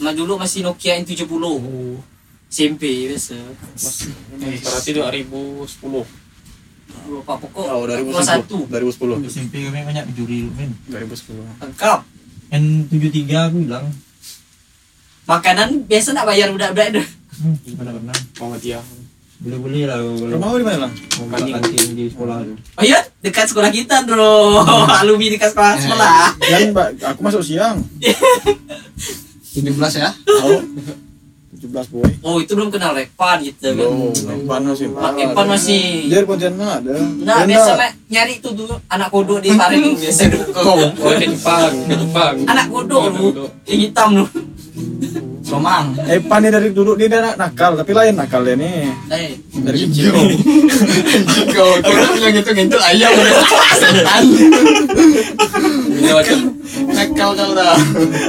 Nah dulu masih Nokia N70 SMP biasa Berarti 2010 Lupa pokok Oh, Kelas 1 2010. 2010. SMP kami banyak mencuri men. 2010. Lengkap N73 aku hilang. Makanan biasa nak bayar budak-budak itu Hmm, benar-benar. Muhammadiyah Boleh-boleh lah. kalau Rumah di mana lah? Mau buka kantin di sekolah tu. Oh iya dekat sekolah kita bro (laughs) Alumni dekat sekolah sekolah Yang Mbak, aku masuk siang. (laughs) 17 ya. Tahu? (laughs) 17 boy. Oh itu belum kenal Repan gitu kan Belum, Evan masih. Pak Epan masih Dia di Pontianak ada. Nah biasa nyari itu dulu anak kodok di Paris dulu biasa Oh (laughs) ke Jepang ke Jepang Anak kodok dulu yang hitam dulu Somang. Evan ni dari dulu dia dah nakal, tapi lain nakal dia ni. Eh Dari kecil. (laughs) Kau bilang gitu ngentul ayam (laughs) udah setan. Ini macam Nakal kau dah.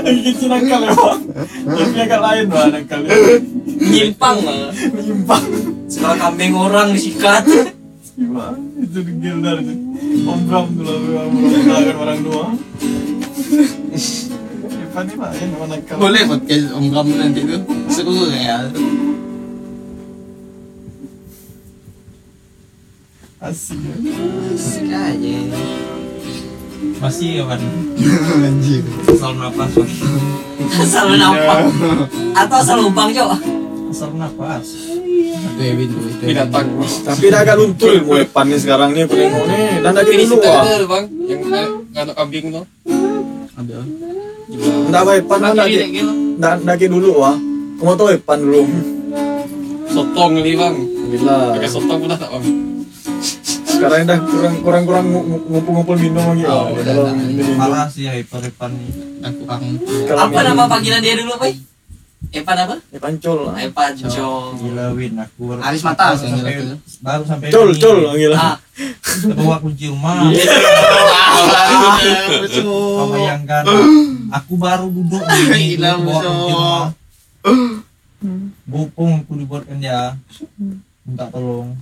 kecil nakal ya, Bang. Tapi agak lain lah nakal. Nyimpang mah Menyimpang. Sekolah kambing orang disikat Gimana? Itu degil dari itu. Om Bram lah, orang orang orang dua. Evan ni lain nama nakal. Boleh podcast Om Ram nanti tu. Seru ya. Asik. Sekali. Masih kawan. (laughs) Anjir. Asal nafas. (laughs) Asal nampak Atau asal lubang Cok Asal nafas. Itu itu Ewin. binatang Tapi dah agak luntur Evan ni sekarang ni aku tengok ni. Dan dari Ini dulu ah. bang Yang anak kambing tu Ada. Ndak apa dari ndak dari dulu ah. Kamu tahu Evan dulu. Sotong ni bang Gila. Pakai sotong pun dah tak bang Sekarang dah kurang kurang kurang ngumpul-ngumpul minum lagi. Oh, Oh, udah dalam lah. minum. Parah sih hyper-hyper ni. Aku kurang. Kalau Apa nama panggilan dia dulu Pak? Evan apa? Evan Col lah. Evan Cok Gila Win aku. baru- Aris mata tu. baru sampai Col. Col gila. Ah, Bawa kunci rumah. Kau bayangkan aku baru duduk di sini Gila, bawa kunci rumah. Bopong aku dibuatkan dia. Minta tolong.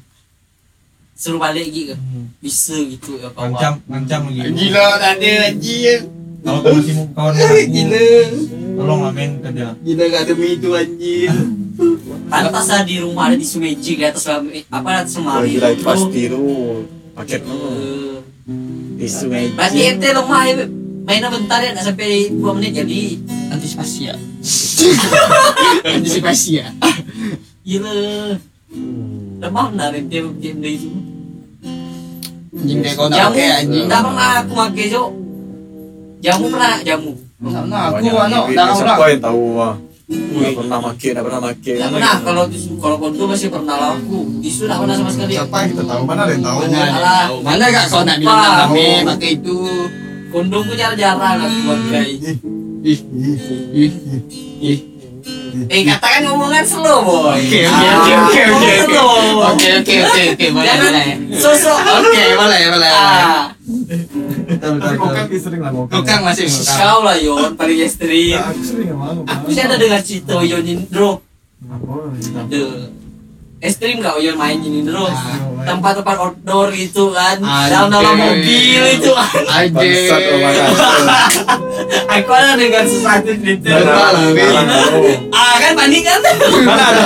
Suruh balik lagi ke? Hmm. Bisa gitu ya kawan Ngancam, ngancam lagi. Gila tak ada anjir. Kalau kau masih mau kawan dengan aku, Gila. tolong amin ke dia. Gila gak ada itu anjir. Pantas lah di rumah ada di sungai Jig di atas lam- apa atas lemari Gila itu. pasti tu. Paket tu. Eh, Di sungai. Berarti ente lemah ya Mainnya bentar ya, nak sampai 2 menit jadi Antisipasi ya. (laughs) Antisipasi ya. Gila Lemah benar ente game dia itu Anjing kayak kau nak Jamu, pakai anjing. tak pernah aku pakai Cok Jamu pernah jamu Sama aku Banyak anu dah orang. yang tahu ah. Pernah make, nggak pernah make. Nggak pernah kalau kalau kondom masih pernah laku. Isu nggak pernah sama sekali. Siapa kita tahu? Mana ada yang tahu? Mana gak kau nak bilang Apa? rame pakai itu? Kondom jarang-jarang aku pakai. Ih, ih, ih. Eh katakan ngomongan slow boy. Oke, oke, Ah, oke, oke, oke, oke. slow. Oke, oke, oke, oke, boleh, boleh. sosok. Oke, boleh, boleh. Ah, kan sering lah kan masih ngukang. kau lah Yon paling ekstrim. Aku sering ngomong. Aku sih ada dengar cerita Yon Indro. Oh, iya. The ekstrim gak Yon main ini terus. Ah. Tempat-tempat outdoor gitu kan. Dalam-dalam mobil itu kan. Aku ada dengar sesuatu Win. Ah kan panik kan? Mana ada?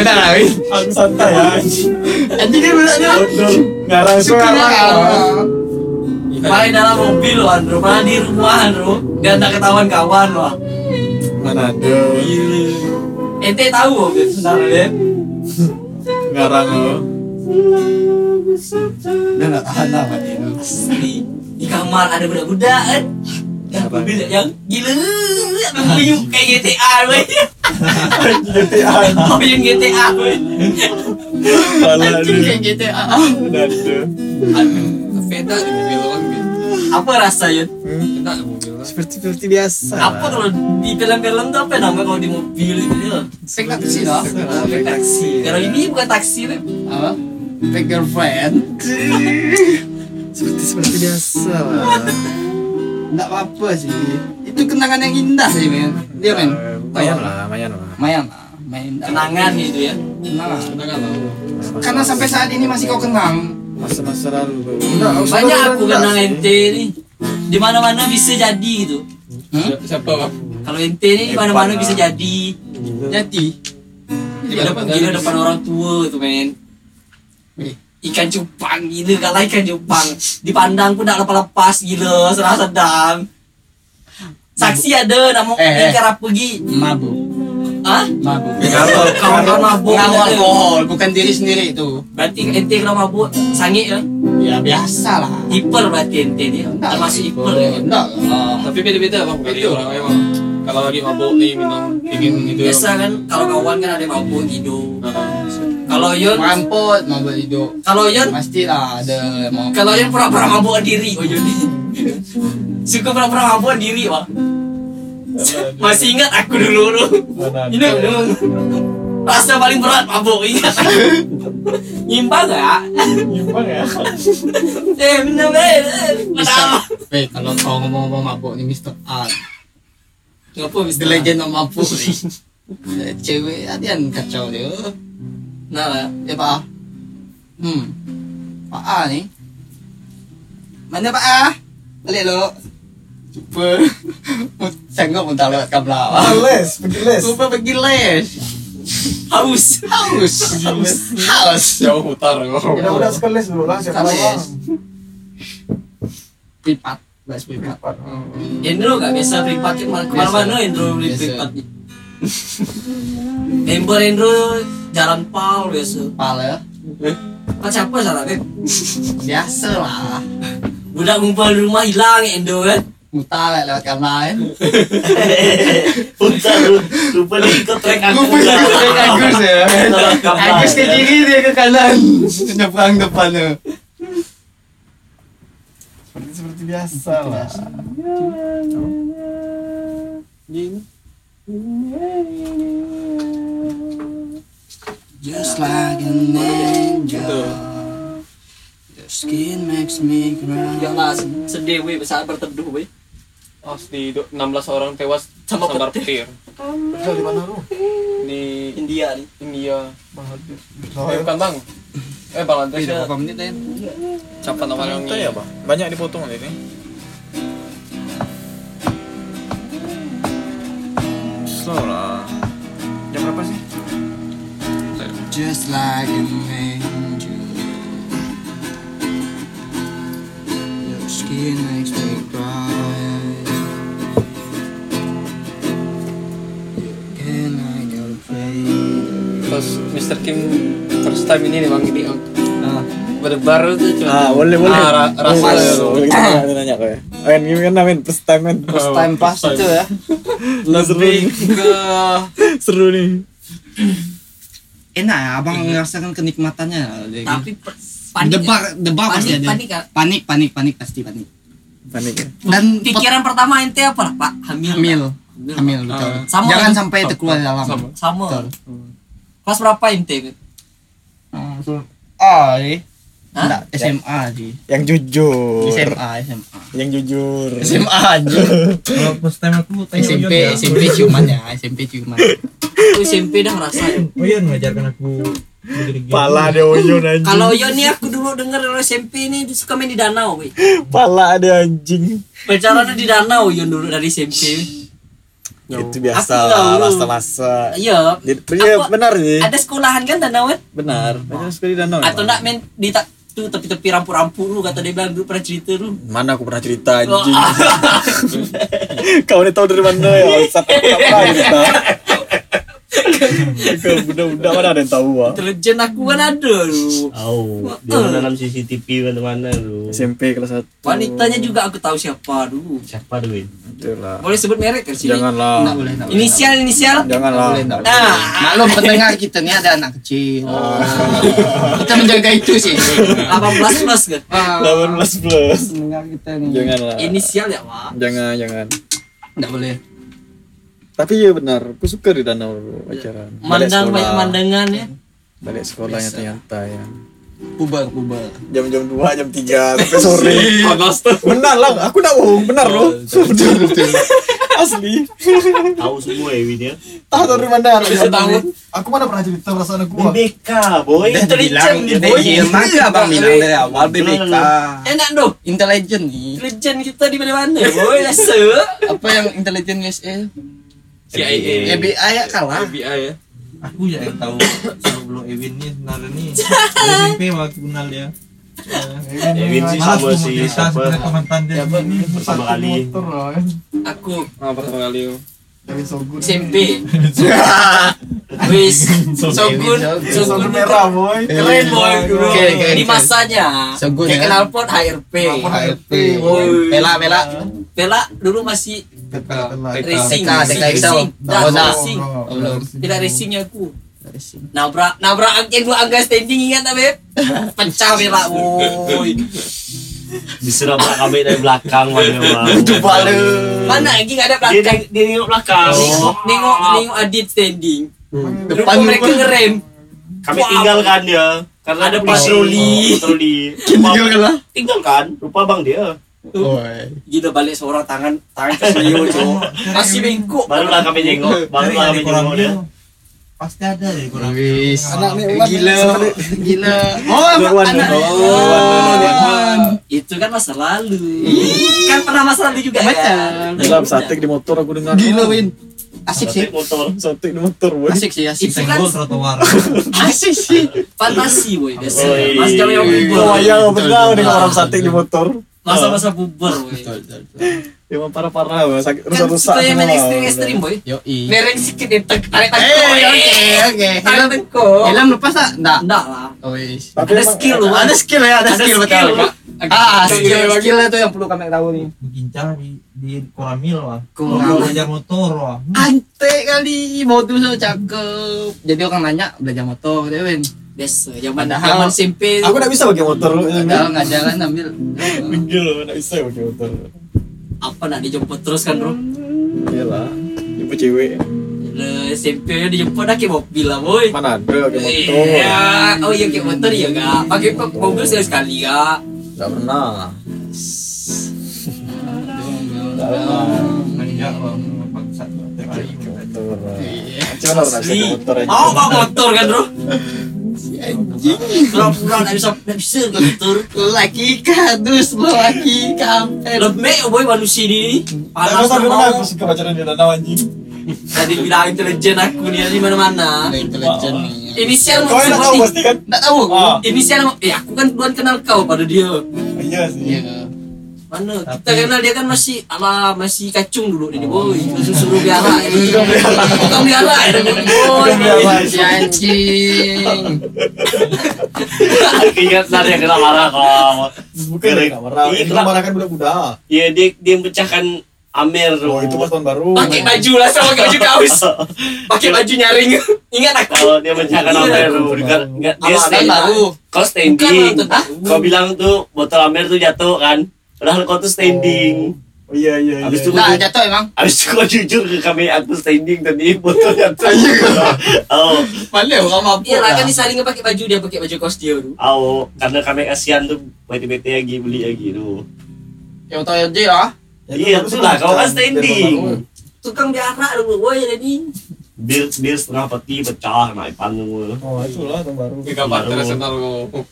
Lah, Win. Aku santai ya. Anjing dia bilangnya. Ngarang Suka suara. Main dalam mobil loh Andro, malah di rumah Andro. Dan tak ketahuan kawan loh. Mana ada. Ente tahu Beb, sebenarnya. (laughs) Ngarang lo. Dia nak tahan Dino. Asli. Di kamar ada budak-budak kan. Yang Apa? mobil yang gila kayak GTA. GTA. Oh yang GTA Anjing kayak GTA. Mana ada. Aduh, beda di mobil orang gitu. Apa rasanya? Orang. Seperti seperti biasa. Apa kalau di film-film tuh apa namanya kalau di mobil itu ya? Fake taksi lah. Fake taksi. Kalau ini bukan taksi Beb. Apa? Fake girlfriend. Seperti seperti biasa lah. Enggak apa-apa sih. Itu kenangan yang indah sih, men. Dia, men. Eh, Lumayan lah, lumayan lah. Mayan lah. Main Kenangan gitu ya. Kenangan. Kenangan lah. Karena sampai saat ini masih kau kenang. Masa-masa lalu. Banyak aku kenang ente nih. Di mana-mana bisa jadi gitu. Hmm? Siapa bang? Kalau ente nih di mana-mana bisa jadi. Jadi. Di depan, gila depan orang tua tuh men. Wih. Ikan cupang gila kalau ikan cupang dipandang pun tak lepas-lepas gila serah sedang. Saksi ada nama Eh, eh. ikan apa pergi? Mabuk. Hah? Mabuk. Kawan-kawan mabuk. Pengaruh alkohol, bukan diri sendiri itu. Berarti ente kalau mabuk sangit ya? Ya biasa lah. Hiper berarti ente ni. Termasuk hiper ya. Enggak. Tapi beda-beda bang. Kali orang emang. Kalau lagi mabuk nih minum dingin gitu. Biasa kan kalau kawan kan ada yang mabuk. Heeh. Kalau Yon, Merampot, mabuk hidup. kalau Yon Pastilah ada mau. Kalau yang pura-pura mabuk diri, oh Yuni. (laughs) Suka pura-pura mabuk diri, Pak. Masih ingat aku dulu dulu. Ini. Rasa paling berat mabuk ingat. Nyimpang gak? Nyimpang ya. Eh, bener bener. Kenapa? Eh, kalau kau ngomong-ngomong mabuk nih Mr. Art. Ngapa The Mister? legend of mabuk nih. Eh, Cewek adian kacau dia. Nah, Ya Pak. A? Hmm. Pak A nih. Mana Pak A? Balik lo. Pun tak lewat kabel. Les, pergi les. Cuba pergi les. haus. Haus. Haus. Jauh hutar kok. Udah udah sekali les dulu lah. Siapa Sekali lama? les. Pripat. Bahas pripat. Endro gak biasa privat ke mana-mana Endro beli privat. Member Endro jalan pal biasa. Pala. Kan siapa salah? Biasa lah. Budak ngumpul di rumah hilang Endro kan? Mutar lah lewat kan. (laughs) Lupa dia ikut track Agus ya. Agus ke kiri dia ke kanan. Nyebrang depan tu. Seperti seperti biasa lah. Just like an angel. Skin makes me cry. Janganlah sedih weh besar berteduh weh. Asli du- 16 orang tewas Sama sambar petir. petir Kerja di mana lu? di India nih. India. Oh, Eh, bukan bang. Eh bang Andres Tidak ya. berapa menit? Siapa nama yang Santai ya, Bang. Banyak dipotong ini. Slow lah. Jam berapa sih? Just like an angel. Your skin makes me cry. Can I go crazy? Pas Mr. Kim first time ini nih bang ini. Ah, baru tuh cuma Ah, boleh boleh. Ah, ra- rasa ya, lo. boleh. Kita nanya nanya kok ya. Men, gimana men? First time men. First time pass itu ya. (laughs) lebih ke (laughs) Seru nih. Enak ya, abang ngerasakan kenikmatannya. Tapi panik. debak, debak pasti panik, ada. panik, kan? Panik, panik, panik pasti panik. Panik ya. Dan Pikiran pertama ente apa lah, Pak? Hamil. hamil, Hamil. hamil betul. Ah. Sama Jangan kan? sampai itu keluar dalam. sama Sama. Betul. Kelas berapa ente? Eh. Hah? Enggak, SMA sih. Yang jujur. SMA, SMA. Yang jujur. SMA aja. Kalau first time aku tanya SMP, ya. SMP ciuman ya, SMP ciuman. Aku SMP dah ngerasain. Oyon ngajarkan aku. Pala ada Oyon anjing. Kalau Yon nih aku dulu denger dari SMP nih dia suka main di danau, weh. Pala ada anjing. Pacarannya di danau Yon dulu dari SMP. Itu biasa lah masa-masa. Iya. Jadi- Iya benar sih. Ada sekolahan kan danau kan? Benar. Banyak sekali danau. Atau emang. enggak main di tak tuh tepi-tepi rampu-rampu lu kata dia bilang dulu pernah cerita lu. Mana aku pernah cerita Oh, anjing. (laughs) Kau ini tahu dari mana ya? (laughs) Satu tak pernah cerita. Kau budak-budak mana ada yang tahu ah? Intelijen aku kan ada lu. Tahu. Dia dalam CCTV mana-mana lu. SMP kelas 1. Wanitanya juga aku tahu siapa dulu. Siapa dulu? Itulah. Boleh sebut merek kan sini? Janganlah. Enggak boleh, enggak. Inisial inisial. Janganlah. boleh, enggak boleh. Nah, Maklum pendengar kita nih ada anak kecil. (laughs) kita menjaga itu sih. 18 plus kan? Ah, 18 plus. pendengar kita nih. Janganlah. Inisial ya, Pak. Jangan, jangan. Enggak boleh. Tapi iya benar, aku suka di danau pacaran. Balik Mandang sekolah. banyak mandangan ya. Balik sekolahnya ternyata ya. Pubar, pubar. Jam-jam 2, jam 3 sampai sore. panas (laughs) tuh benar lah, aku nak bohong, benar loh. Betul, betul. (laughs) Asli. Tahu semua ya Win ya. Tahu dari mana? Bisa tahu. Aku mana pernah cerita perasaan aku. BK boy. Bilang dia maka abang bilang dari awal BBK. Enak dong. Intelijen nih. Intelijen kita di mana-mana. Boy, rasa. Apa yang intelijen USA? CIA FBI ya kalah. FBI ya Aku ya yang tahu sebelum Ewin nih sebenarnya nih. SMP waktu kenal dia. Ewin sih sama si siapa ini. pertama kali. Aku ah pertama kali SMP. Wis, Sogun, Sogun merah boy. keren boy dulu. Di masanya. Sogun, Kayak ya. kenal pot HRP. HRP. Woi. Pela, pela. Bella dulu masih racing, racing, itu. racing, Oh. Oh. Tidak racingnya aku. Nabrak, nabrak yang dua angka standing ingat tak beb? Pecah Bella, woi. Diserang kami dari belakang (laughs) mana lu. Mana lagi nggak ada Dia belakang? dia nengok belakang. Nengok, nengok, nengok Adit standing. Depan Depan mereka ngerem. Kami tinggalkan dia karena Ada patroli. Patroli. (laughs) Tinggal kan lah. Tinggalkan. Rupa bang dia. Oi. Gila balik seorang tangan tangan ke selio cowok. (laughs) Masih bengkok. Barulah kami jengok. Barulah kami Dari kolam jengok dia. Pasti ada dari kolam. Wis. Anak nih, Wan. Gila. Gila. Oh, anak. Oh, Dewan. Itu kan masa lalu. kan pernah masa lalu juga Macam. kan. Dalam satek di motor aku dengar. Gila, Win. Asik sih. Motor. Satek di motor boy. Asik sih, asik. Itu kan trotoar. (laughs) Asik sih. fantasi boy biasa. Oi. Mas jam yang Oh puber. iya benar dengan orang satek di motor. Masa-masa puber boy. Emang parah-parah boy. Sakit Kan rusak-rusak. suka yang main ekstrim-ekstrim boy. Yo, i. Mereng sikit di tek tarik Eh, oke, oke. Tarik Helm, tangkok. helm lepas tak? Enggak. Enggak lah. Oh. Tapi Ada emang- skill lu. Ada skill ya, ada Ada skill skill. betul. Ah, skill, skill itu yang perlu kami tahu nih. Berbincang di di koramil. Koramil. Mau belajar motor wah. Ante kali, modus so cakep. Jadi orang nanya belajar motor, dia Win. Biasa zaman zaman Padahal- SMP. Aku nggak bisa pakai motor. Padahal nggak jalan ambil. Minggil nggak bisa pakai motor. apa nak dijemput terus kan bro? Iyalah. Ibu cewek. Le, SMP nya dijemput dah ke mobil lah boy. Mana ada pakai motor. Iya, oh iya ke motor ya gak? Pakai mobil sekali sekali gak? Nggak pernah. Bangsat. Tiap hari minta. Motor. Pernah pakai motor aja? Mau bawa motor kan bro? (laughs) Pura-pura nggak bisa nggak bisa motor. Laki kadus, laki kampret. Lembek oh boy manusia ini. Panas mau. pernah aku suka pacaran di danau anjing. Tadi bilang intelijen aku nih di mana-mana. Intelijen nih. Inisial Kau enak tahu pasti kan? Nggak tahu. Ah. Inisial, eh aku kan duluan kenal kau pada dia. Iya sih. Iya. Mana? Kita Tapi- kenal dia kan masih ala masih kacung dulu dia boy. Terus suruh biara ini. Bukan biara ini boy. Si anjing. (laughs) Ingat tadi yang kena marah kalau bukan kamera Iya, itu kenapa? marahkan budak-budak Iya dia dia pecahkan Amer oh itu pas tahun baru Pakai baju lah sama pakai baju kaos. (laughs) Pakai baju nyaring. Ingat aku. Kalau dia pecahkan Iya, aku tuh, dia, kan stand baru. Kau standing. Kau bilang tuh botol Amer tuh jatuh kan. Padahal kau tuh standing. oh iya iya Habis iya itu Nah, jatuh emang. Habis itu kau jujur ke kami aku standing tadi botol (laughs) jatuh. Oh, Mana orang mampu. Iya lah kan disaling pakai baju dia pakai baju dia dulu. oh, karena kami kasihan tuh bete-bete lagi beli lagi tuh. Yang tahu yang dia lah. Iya, baru itu lah, kau kan standing. baru. Tukang biara dulu boy jadi. Bir bir setengah peti pecah naik panggung. oh itulah tahun baru kabar internasional kok.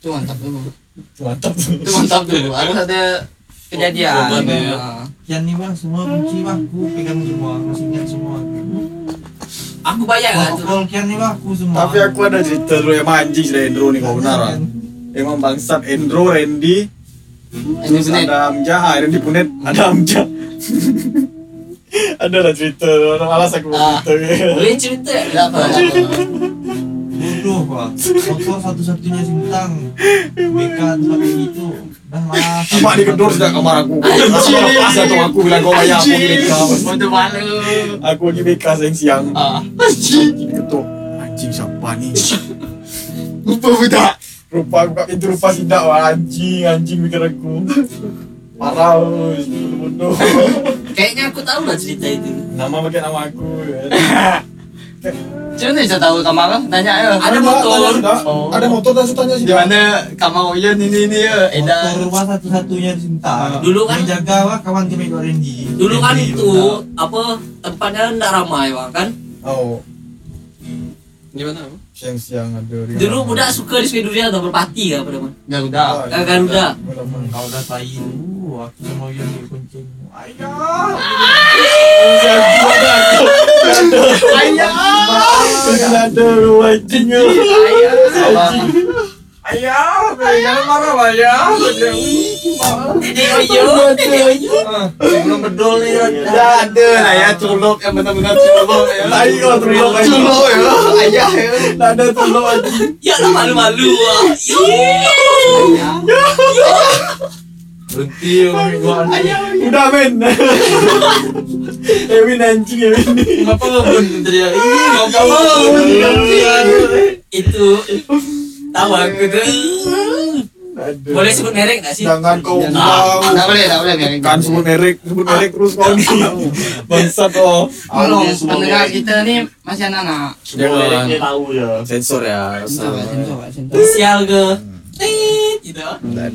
Itu mantap dulu. Mantap Itu mantap dulu. Harus ada kejadian. Korban ya. Ah. Kian nih bang, semua kunci bang, aku pegang semua, masih ingat semua. Aku bayar lah tuh. Kian nih bang, aku semua. tapi aku ada cerita dulu yang anjing sih Endro nih kau benar kan emang bangsat Endro Randy Ini terus ada Amja ah, Randy Punet ada Amja (laughs) ada lah cerita orang alas aku Ah. mau cerita Boleh cerita? Tidak apa. (laughs) Bodoh pak, motor satu-satunya sintang. BK tempat itu. Dah lah. Cuma digedor sudah kamar aku. Langsung lepas atau aku bilang kau bayar aku BK Untuk malu. Aku lagi BK siang-siang Ah. Diketuk Anjing siapa nih? Lupa budak Rupa aku kat pintu rupa sidak wah anjing anjing mikir aku. Parah bodoh. Kayaknya aku tahu lah cerita itu. Nama pakai nama aku (laughs) Cuma bisa tahu kamar kan? Tanya ya. Ada motor. Oh. Ada motor dan tanya sih Di mana kamar Uyan ini ini ya? Edan. rumah satu-satunya di sintang. Dulu kan- Yang jaga wah kawan kami kau Randy. Dulu kan itu apa tempatnya ndak ramai bang kan. Oh Gimana? siang-siang ada. Dulu budak suka di Sweduria atau berpati kan pada mana. Garuda. Ah, Kan Garuda. Kau udah tahi dulu, aku sama yang di kuncing. Ayah. Ayah. Ada anjing Ayah, jangan marah ya. Ayo. Sebelum bedol nih. Ya ada lah ya culuk yang benar-benar culuk ya. Tai kau culuk. Culuk ya. Ayah ya. Ada tulung anjing Ya malu-malu ah. Berhenti. Udah men Ewin anjing Ewin Kenapa nggak berhenti dia? Ih, ngapa Itu tahu aku tuh. Boleh sebut merek gak sih? Jangan kau Tak bilang boleh, tak boleh biarin. Kan sebut merek Sebut merek terus kau nih Bangsat oh Tolong pendengar kita nih masih anak-anak. Dia tahu ya. Sensor ya Sial ke? Gitu.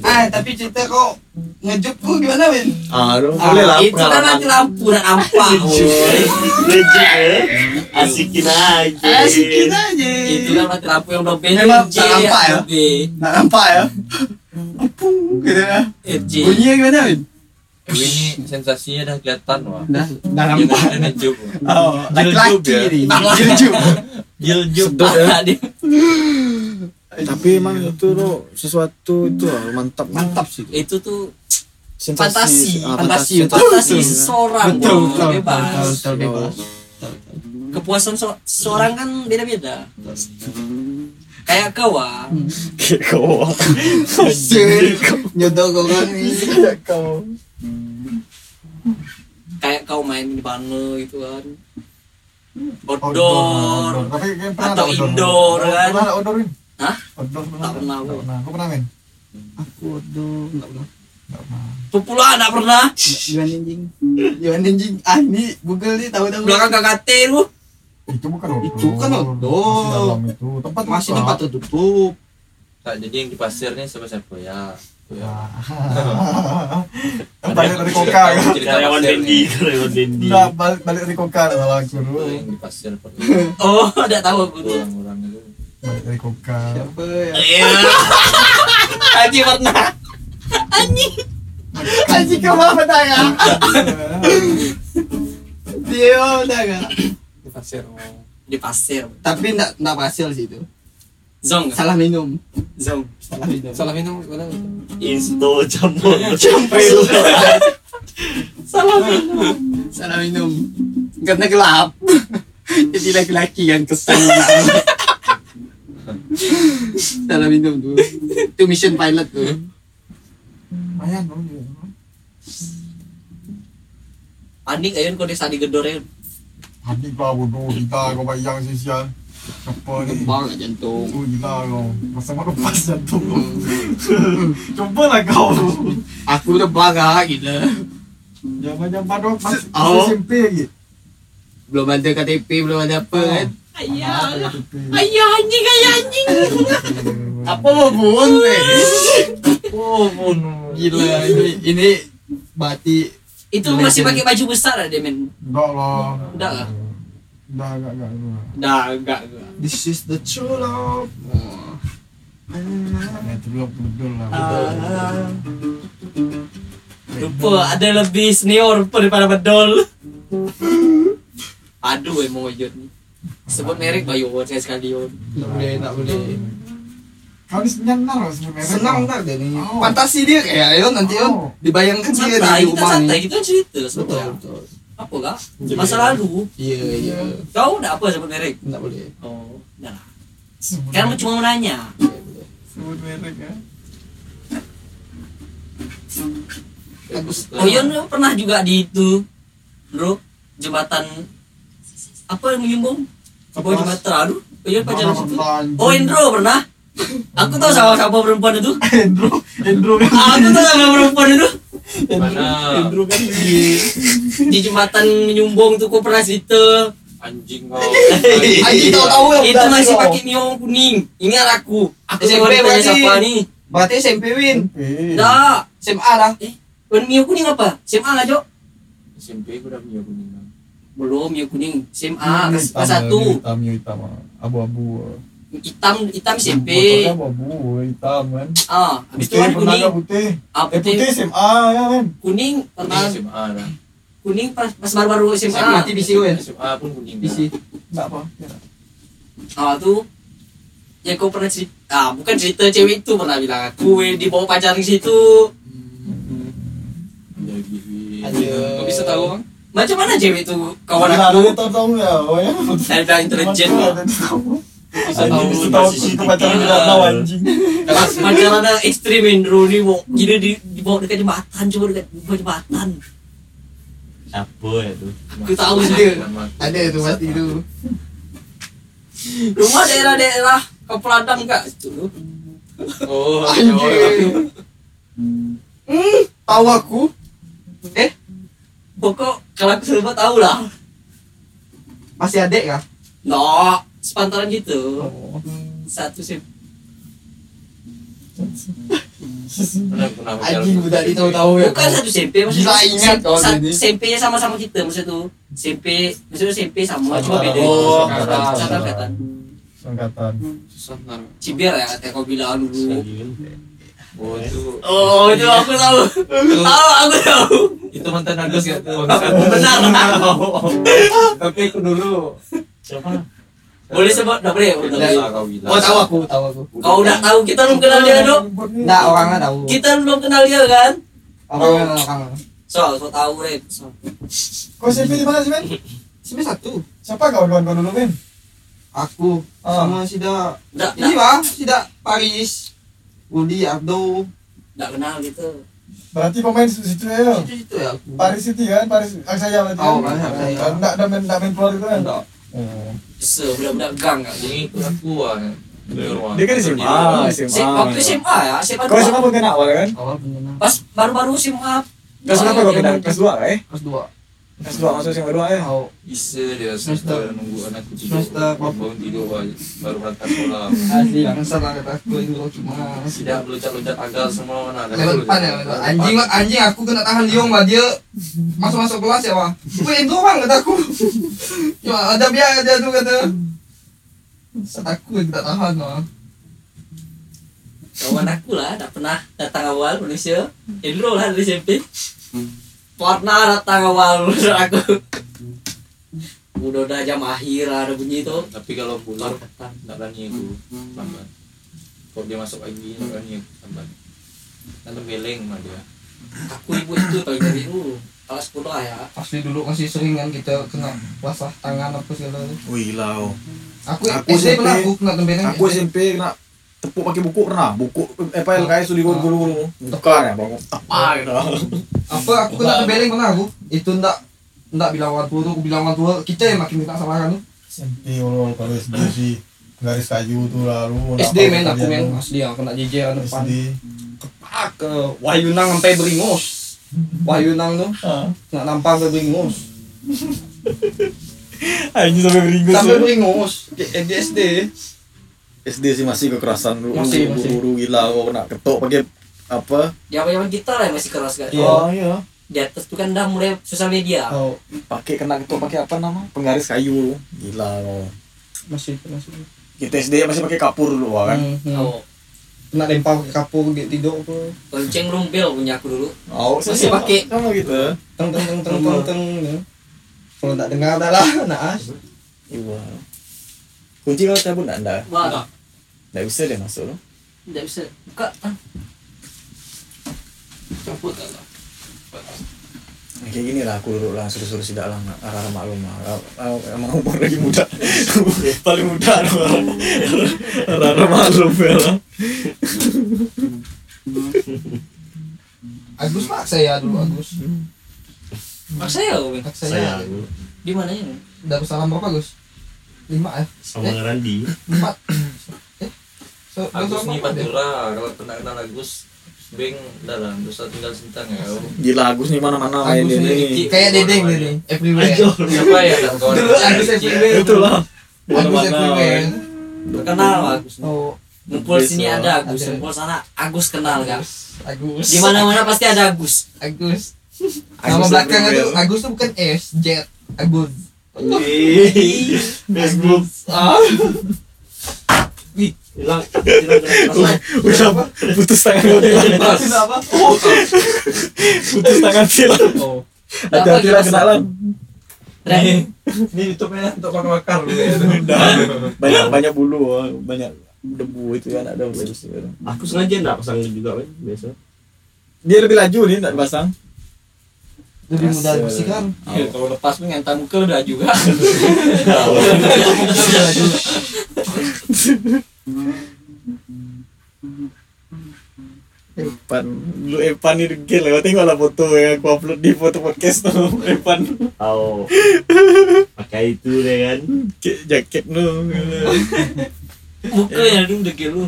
Ah, tapi cerita kau ngejuk gimana, Win? Ah, boleh lah Itu kan lampu dan nampak. boy. (laughs) Legit ya. Asikin aja. Asikin aja. Itu kan mati lampu yang belum Memang tak nampak ya? B. Nak nampak ya? Apung gitu ya. FJ. Bunyinya gimana, Win? Ini sensasinya dah kelihatan wah. Dah, dah nampak. ada ngejuk. Oh, laki-laki ya. ni. Ah. Jiljuk. Jiljuk. Tapi emang itu loh Sesuatu itu loh Mantap Mantap sih Itu tuh fantasi, Ah, fantasi, fantasi. fantasi seseorang. Betul, betul, bebas. betul, betul, bebas. Kepuasan se- seorang kan beda-beda. Kayak kau ah. Kayak kau Nyodok kau kan. Kayak kau kayak kau main di mana gitu kan. Outdoor. Tapi kan Atau outdoor. indoor, kan? Outdoor Win? Hah? Outdoor pernah Tak pernah, Tak Bu. pernah Kau pernah men? Aku aduh, enggak pernah. Tak pernah Popular tak pernah. Juan anjing. Juan anjing. Ah, ni Google ni tahu-tahu. Belakang KKT tu. Itu bukan outdoor Itu kan. Masih dalam itu Tempat Masih tempat tertutup. Tak, jadi yang di pasir nih siapa-siapa ya. Ya. (laughs) Balik dari koka kan? Karyawan Dendi, karyawan Dendi. Enggak, balik, balik dari koka salah aku dulu Yang di pasir pernah. Oh, (laughs) tidak tahu aku tuh. Orang-orang. Balik dari koka Siapa ya? Iya. (laughs) Haji pernah. Anjing kau apa dah ya? Dia dah kan. Di pasir. Di pasir. Tapi enggak enggak berhasil sih itu. Zong. Salah minum. Zong. Salah minum. Salah minum gimana? Insto campur. (laughs) Salah minum. Salah minum. Karena gelap. (laughs) Jadi laki-laki yang kesan (laughs) Salah minum tuh. Itu mission pilot tuh. Dong. ya. panik ayun kau desa di gedor ayun Habis kau bodoh kita kau bayang sosial. Apa ni? Bang jantung. Oh gila kau. Masa mana lepas jantung kau. (laughs) Cobalah kau. Aku udah bangga gila. Zaman-zaman dong masih Oh. SMP lagi. Belum ada KTP, belum ada apa kan. Ayah ayah anjing ayah anjing Apa pun eh. Oh pun. Gila ini ini bati itu masih pakai baju besar ada men Enggak lah. Enggak lah. Enggak, enggak, enggak. enggak. dah enggak enggak This is the true love. Ya, true love betul lah. lupa ada lebih senior daripada bedol (laughs) aduh emang wajud nih sebut merek bayu saya sekali yon Tak boleh, tak boleh. Kau ni senang lah sebenarnya. Senang tak dia ni. Oh. Fantasi dia kayak Ayon nanti Oh. Dibayangkan dia santai di kita rumah santai ni. kita cerita Betul, sebetulnya betul. apa kak masa lalu Iya, iya. kau udah apa sebut merek Tak boleh. oh dah kan cuma mau nanya sebut merek ya. Oh Yon pernah juga di itu bro jembatan apa yang menyumbung Apa? jembatan aduh Yon pacaran situ oh Indro pernah aku tahu sama siapa perempuan itu (laughs) Endro, Endro kan. aku tahu sama perempuan itu Mana? Endro kan. di, di jembatan menyumbung tuh kok pernah cerita Anjing kau. Anjing tahu-tahu yang itu masih pakai neon kuning ingat aku aku SMP berarti. siapa nih Berarti SMP Win. Eh. dah SMA dah. Wan Mio kuning apa? SMA lah Jo? SMP aku dah punya kuning. Belum Mio kuning SMA Hmm, kelas satu Hitam, ya, hitam. Abu-abu. hitam hitam SMP Botolnya abu-abu, hitam kan. ah habis itu Putih kan kuning putih? ah Eh putih putih SMA ya kan. kuning pernah SMA dah. kuning pas pas baru-baru SMA Mati bisi Win. SMA pun kuning. Bisi. Enggak apa. Ya. ah tuh ya kau pernah cerita ah bukan cerita cewek itu pernah bilang aku dibawa pacar ke situ Jadi. Aduh. Kok bisa tahu bang? Macam mana cewek itu kawan aku ada tahu-tahu ya. Oh ya. intelijen ada tahu. Bisa tahu tahu itu pacaran tidak tahu anjing. Pacaran ekstrim Indro nih mau gila di dibawa dekat jembatan coba dekat bawah jembatan Apa ya tu? Aku tahu Ada. sih Ada tu pasti tu. rumah daerah-daerah Kepeladang kak itu Oh, Anjing. Hmm, tahu aku. Eh, pokok kalau aku semua tahu lah masih adek kah? no sepantaran gitu Oh. satu sih Anjing budak ni tahu-tahu ya. bukan satu SMP maksudnya Gila ingat kau sa- ini. SMP nya sama-sama kita maksud tuh SMP maksudnya SMP sama cuma beda Oh, angkatan angkatan. angkatan. Cibir ya kata kau bilang dulu Oh itu oh itu aku tahu tahu aku tahu Itu mantan Agus ya tuh. benar (laughs) Tapi aku dulu. siapa? boleh sebut dah boleh. Oh tahu aku, tahu aku. kau udah tahu kita belum kenal dia dok Enggak, orangnya tahu. kita belum kenal dia kan Orangnya orang. so so tahu so. Kau SMP di mana sih? Sampai satu. Siapa kawan-kawan kau dulu, Ben? Aku Ah. sama Sida. Nggak, Ini bang, Sida Paris. Budi Abdo nggak kenal gitu berarti pemain situ, -situ ya situ situ ya. Paris City kan Paris Aksaya berarti oh kan? Paris Aksaya Enggak ada main nggak main keluar gitu kan nggak hmm. se budak-budak gang kan jadi aku ah. dia kan, kan SMA, SMA. Waktu SMA ya, SMA. Kau SMA pengen awal kan? Awal pun kenal. Pas baru-baru SMA. Kelas berapa kau kenal? Kelas 2 eh? Kelas 2. Sebab masa saya berdoa eh. Kau isa dia semesta nunggu anak aku tidur. Semesta bangun tidur baru berangkat sekolah. Asli yang lah kata aku itu aku cuma sudah loncat-loncat agar semua nak. Depan ya. Anjing lah, anjing aku kena tahan liung lah dia masuk-masuk kelas ya wah. Gue itu doang kata aku. Ya, cuma ada biar dia tu kata. Saya takut tak tahan lah. Kawan aku lah tak pernah datang awal Malaysia. Enroll lah dari SMP. Pernah datang awal aku udah udah jam akhir ada bunyi tuh Tapi kalau pulang nggak berani aku lambat. Kok dia masuk lagi kan ya tambah. Kan beleng mah dia. aku ibu itu paling dari dulu kelas 10 lah ya Asli dulu masih sering kan kita kena basah tangan apa segala tu. Wih lau. Aku, Aku SD pernah SMP aku kena tembeleng. Aku SMP kena tepuk pakai buku pernah. Buku eh apa LKS tu di guru guru. Tekan ya bang. Tepak gitu. apa aku kena tembeleng pernah aku. Itu ndak ndak bilang orang tua tu, aku bilang orang tua kita yang makin minta salahkan tu. SMP kalau kalau SD sih garis kayu tuh lalu. SD men aku men asli yang kena jejer depan. Kepak ke Wahyu Nang sampai beringos. Wahyu Nang tu nak nampang sampai beringos. (laughs) Anjing sampai beringgus. Sampai beringos di di SD. SD sih masih kekerasan dulu. Masih, masih. Guru gila kok kena ketok pakai apa? zaman zaman kita lah yang masih keras kan Iya. Oh iya. di atas tuh kan udah mulai sosial media Oh, Pakai kena ketok pakai apa nama? Penggaris kayu. Gila kok. masih masih. Kita SD masih pakai kapur dulu kan. Hmm, hmm. oh Kena lempar ke kapur dia tidur apa. lonceng rumpel punya aku dulu Oh, Masih pakai. sama gitu. Teng teng teng teng teng teng. ya. Kalau tak dengar dah lah, naas. Iya. Kunci kalau cabut enggak ada. wah Enggak bisa dia masuk loh. tidak bisa buka ah. Cabut lah. lah. Kayak gini lah aku dulu lah suruh-suruh si dalam arah maklum lah Ah, ah, emang umur lagi muda (laughs) paling muda arah maklum ya lah Agus maksa ya dulu Agus. maksa ya Wing? Maksa Saya ya. di mana ya Udah salam berapa Gus? Lima eh? sama Randi. Empat. (laughs) Agus Gus nih? Pantura kalau pernah kenal Agus Beng dalam dosa tinggal sentang ya. gila Agus nih mana-mana main Agus dia nih, nih kayak Dedeng dia nih, everywhere. Siapa ya dan kawan? Dulu Agus everywhere. itulah Agus everywhere. kenal Agus Oh, ngumpul sini ada Agus ngumpul sana Agus kenal kan Agus. di mana mana pasti ada Agus Agus. Nama belakangnya tuh everywhere. Agus tuh bukan S, Jet. Agus. Facebook. Ah, Hilang. Udah putus tangan kau hilang putus tangan. Hilang Oh, ada hati lah kenalan Ren, Ini YouTube-nya untuk bakar-bakar. (laughs) Ya. banyak banyak bulu banyak debu itu kan ada bagus Aku sengaja enggak pasang juga kan biasa. dia lebih laju nih enggak dipasang. Lebih mudah dibersihkan. ya, kalau lepas mengantar muka udah juga (laughs) (laughs) Epan lu Epan ini gila tengok lah foto yang aku upload di foto podcast tuh (laughs) Epan Oh. Pakai itu deh kan. Kayak jaket lu muka yang dulu udah gelu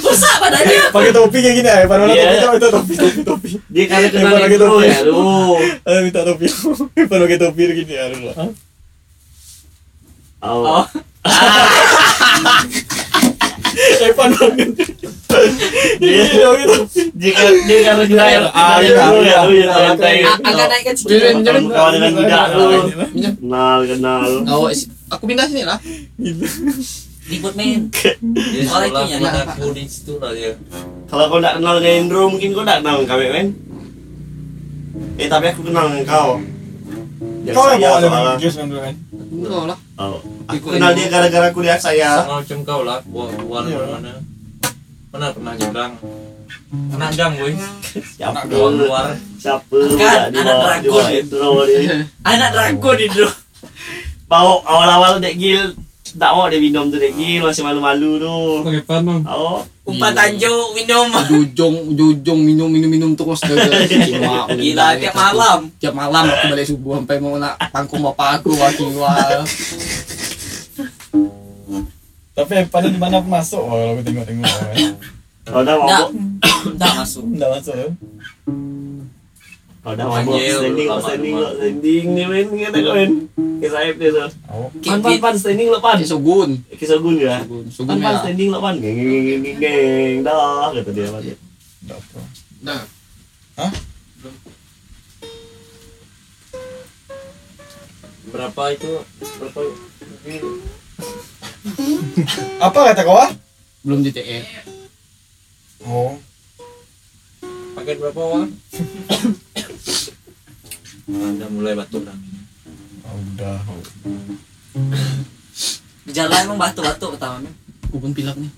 rusak badannya pakai topi kayak gini ya Epan mana Iya. topi minta topi topi topi Dia karena kenal pakai itu topi. ya lu. (laughs) Eh minta topi (laughs) Epan pakai topi gini ya lu Oh. Epan banget Dia Iya gitu dia kan- karena kenal ya. Iya, iya. ya agak Jalan, jalan. Kawan dengan tidak lu. Kenal kenal. Oh, aku pindah sini lah. ribut men itu ya, pun aku di situ lah dia. Kalau kau tak kenal dengan Indro mungkin kau tak kenal kami men. Eh tapi aku kenal dengan kau. Kau yang dulu kan Enggak lah. Oh. Aku kenal dia gara-gara kuliah saya. Sama macam kau lah, buat buat Iya. mana. Pernah pernah nyebrang. Anak gang boy. Siapa Keluar keluar. Siapa Kan, di anak dragon. Indro dia. anak dragon itu Bawa awal-awal Dek Gil tak mau dia minum tu Dek Gil masih malu-malu tu. Pakai pan bang. Oh. umpan tanjung minum Jujung, jujung minum minum minum terus (laughs) Gila, gila tiap malam Tiap malam aku balik subuh sampai mau nak pangkum bapak aku waki wah. Tapi Epan di mana masuk oh, kalau aku tengok-tengok Kau dah Nggak. mabuk. udah masuk Enggak masuk ya Kau dah mabuk. Anjir, Standing lo standing lo standing ni men kata kau men. Kisah aib dia tu. Oh Pan pan pan standing lo pan. Sogun. Kisah gun ke? Sogun, sogun Pan pan ya. standing lo pan. Geng geng geng geng geng. Dah kata dia pan. Dah. Berapa itu? Berapa? (laughs) Apa kata kau ah? Belum di TE. Oh Paket berapa wang? (coughs) Anda mulai batuk dah. oh, udah jalan emang batuk-batuk pertama men Aku pun pilek nih.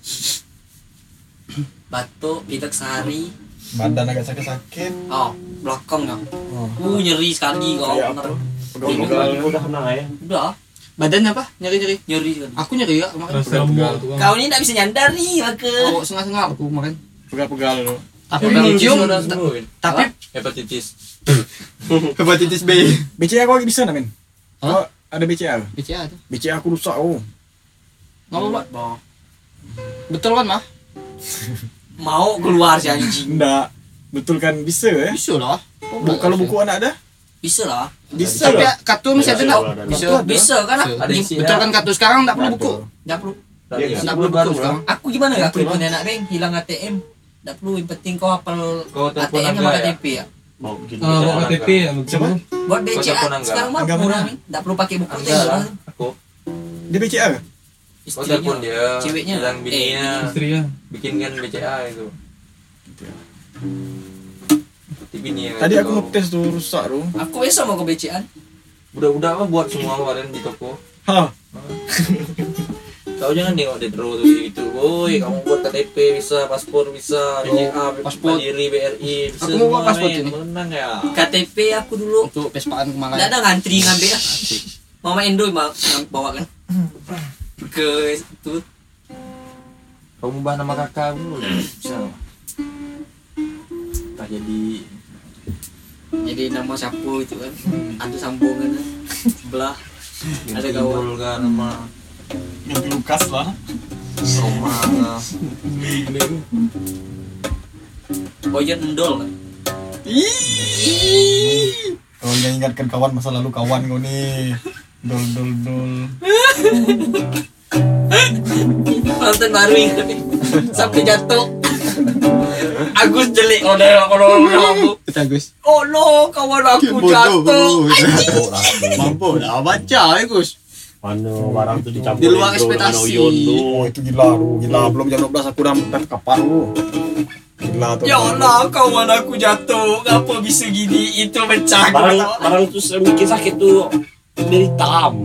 batuk pitek sehari Badan agak sakit-sakit. oh belakang nggak Oh. uh nyeri sekali kok Kayak apa? Pegal udah kena ya. udah Badannya apa? Nyeri-nyeri. nyeri sekali Aku nyeri ya kemarin. Pegal kau ini tidak bisa nyandar nih maka Oh, setengah-setengah aku kemarin. Pegal-pegal lu. Tapi Pegal cium. udah. Tapi Hepatitis. Hepatitis B. BCA aku lagi bisa namin. Hah? Oh, ada BCA. BCA tuh. BCA aku rusak oh. Nggak apa Pak. Betul kan, Mah? mau keluar si anjing (laughs) Enggak. Betul kan bisa ya? Bisa lah. Bu, kalau buku anak ada? bisa lah Bisa Tapi kartu masih ada nggak? Ada. Bisa. Bisa kan. Betul kan kartu sekarang nggak perlu buku. nggak perlu Iya, Nggak perlu buku sekarang. aku gimana ya aku punya anak beng hilang ATM nggak perlu yang penting kau hafal ATM sama? KTP ya Mau bikin Ah, bawa KTP ya. Siapa? buat BCA sekarang mah murah mana? nih nggak perlu pakai buku teh Aku. Dia BCA? Kau telepon istrinya dia. ceweknya. Bilang Eh, bininya. Istri ya. kan Bikinkan BCA itu. Tapi bini Tadi aku ngetes tuh rusak tuh. aku besok mau ke BCA Udah-udah mah buat semua kemarin di toko. Hah. Kau jangan nengok dia terus gitu. Woi, kamu buat KTP bisa, paspor bisa, BCA, paspor. Mandiri, BRI, bisa Aku mau buat paspor ini. Menang ya. KTP aku dulu Untuk pespaan kemarin. nggak ada ngantri ngambil ya mama Indo yang bawa kan ke itu Kau ubah nama kakak dulu. Bisa. Tak jadi jadi nama siapa itu kan ada sambungan kan. sebelah Ada. Imbul kan nama Ganti Lukas lah. Roma lah. Oyen Endol yang ingatkan kawan masa lalu kawan kau nih. Dol dol dol. nonton baru ini sampai jatuh Agus jelek kalau dari kalau aku Kita Gus. oh no kawan aku jatuh Mampu dah baca ya Gus. Mana barang tuh dicampur Di luar ekspektasi. Oh itu gila lu, gila belum jam 12 aku udah makan kapal lu. Gila tuh. ya Allah kawan aku jatuh ngapa bisa gini itu pecah Barang barang tuh saya bikin sakit tuh dari hitam.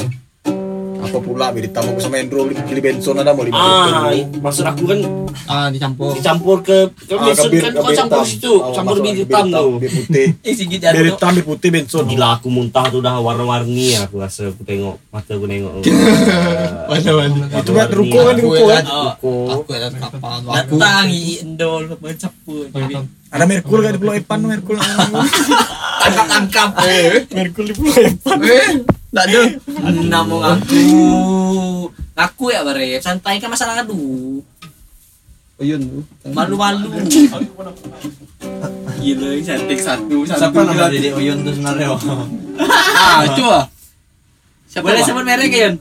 Apa pula biar ditambah sama Endro beli bensin ada mau lima Ah, ribu. maksud aku kan Ah, dicampur. dicampur ke ke Ah, bensin bir- kan kau campur hitam. situ, Oh, campur bir hitam tuh. Bir putih. (laughs) Bir hitam, bir putih bensin. Gila aku muntah tuh udah warna-warni aku rasa aku tengok mata aku nengok. (laughs) Warna-warni. Itu kan ruko kan ruko kan. Ruko. Aku ada kapal. Aku. datang i Endol mencampur Ada Merkul kan di Pulau Epan Merkul. tangkap tangkap Merkul di Pulau Epan. Eh, tak ada. namun aku aku ya bare santai kan masalah ngadu Oyun tuh. malu-malu gila cantik satu satu Siapa nama Dede Oyun tuh sebenarnya? Ah, itu ah. Siapa? boleh sebut merek ya Yon?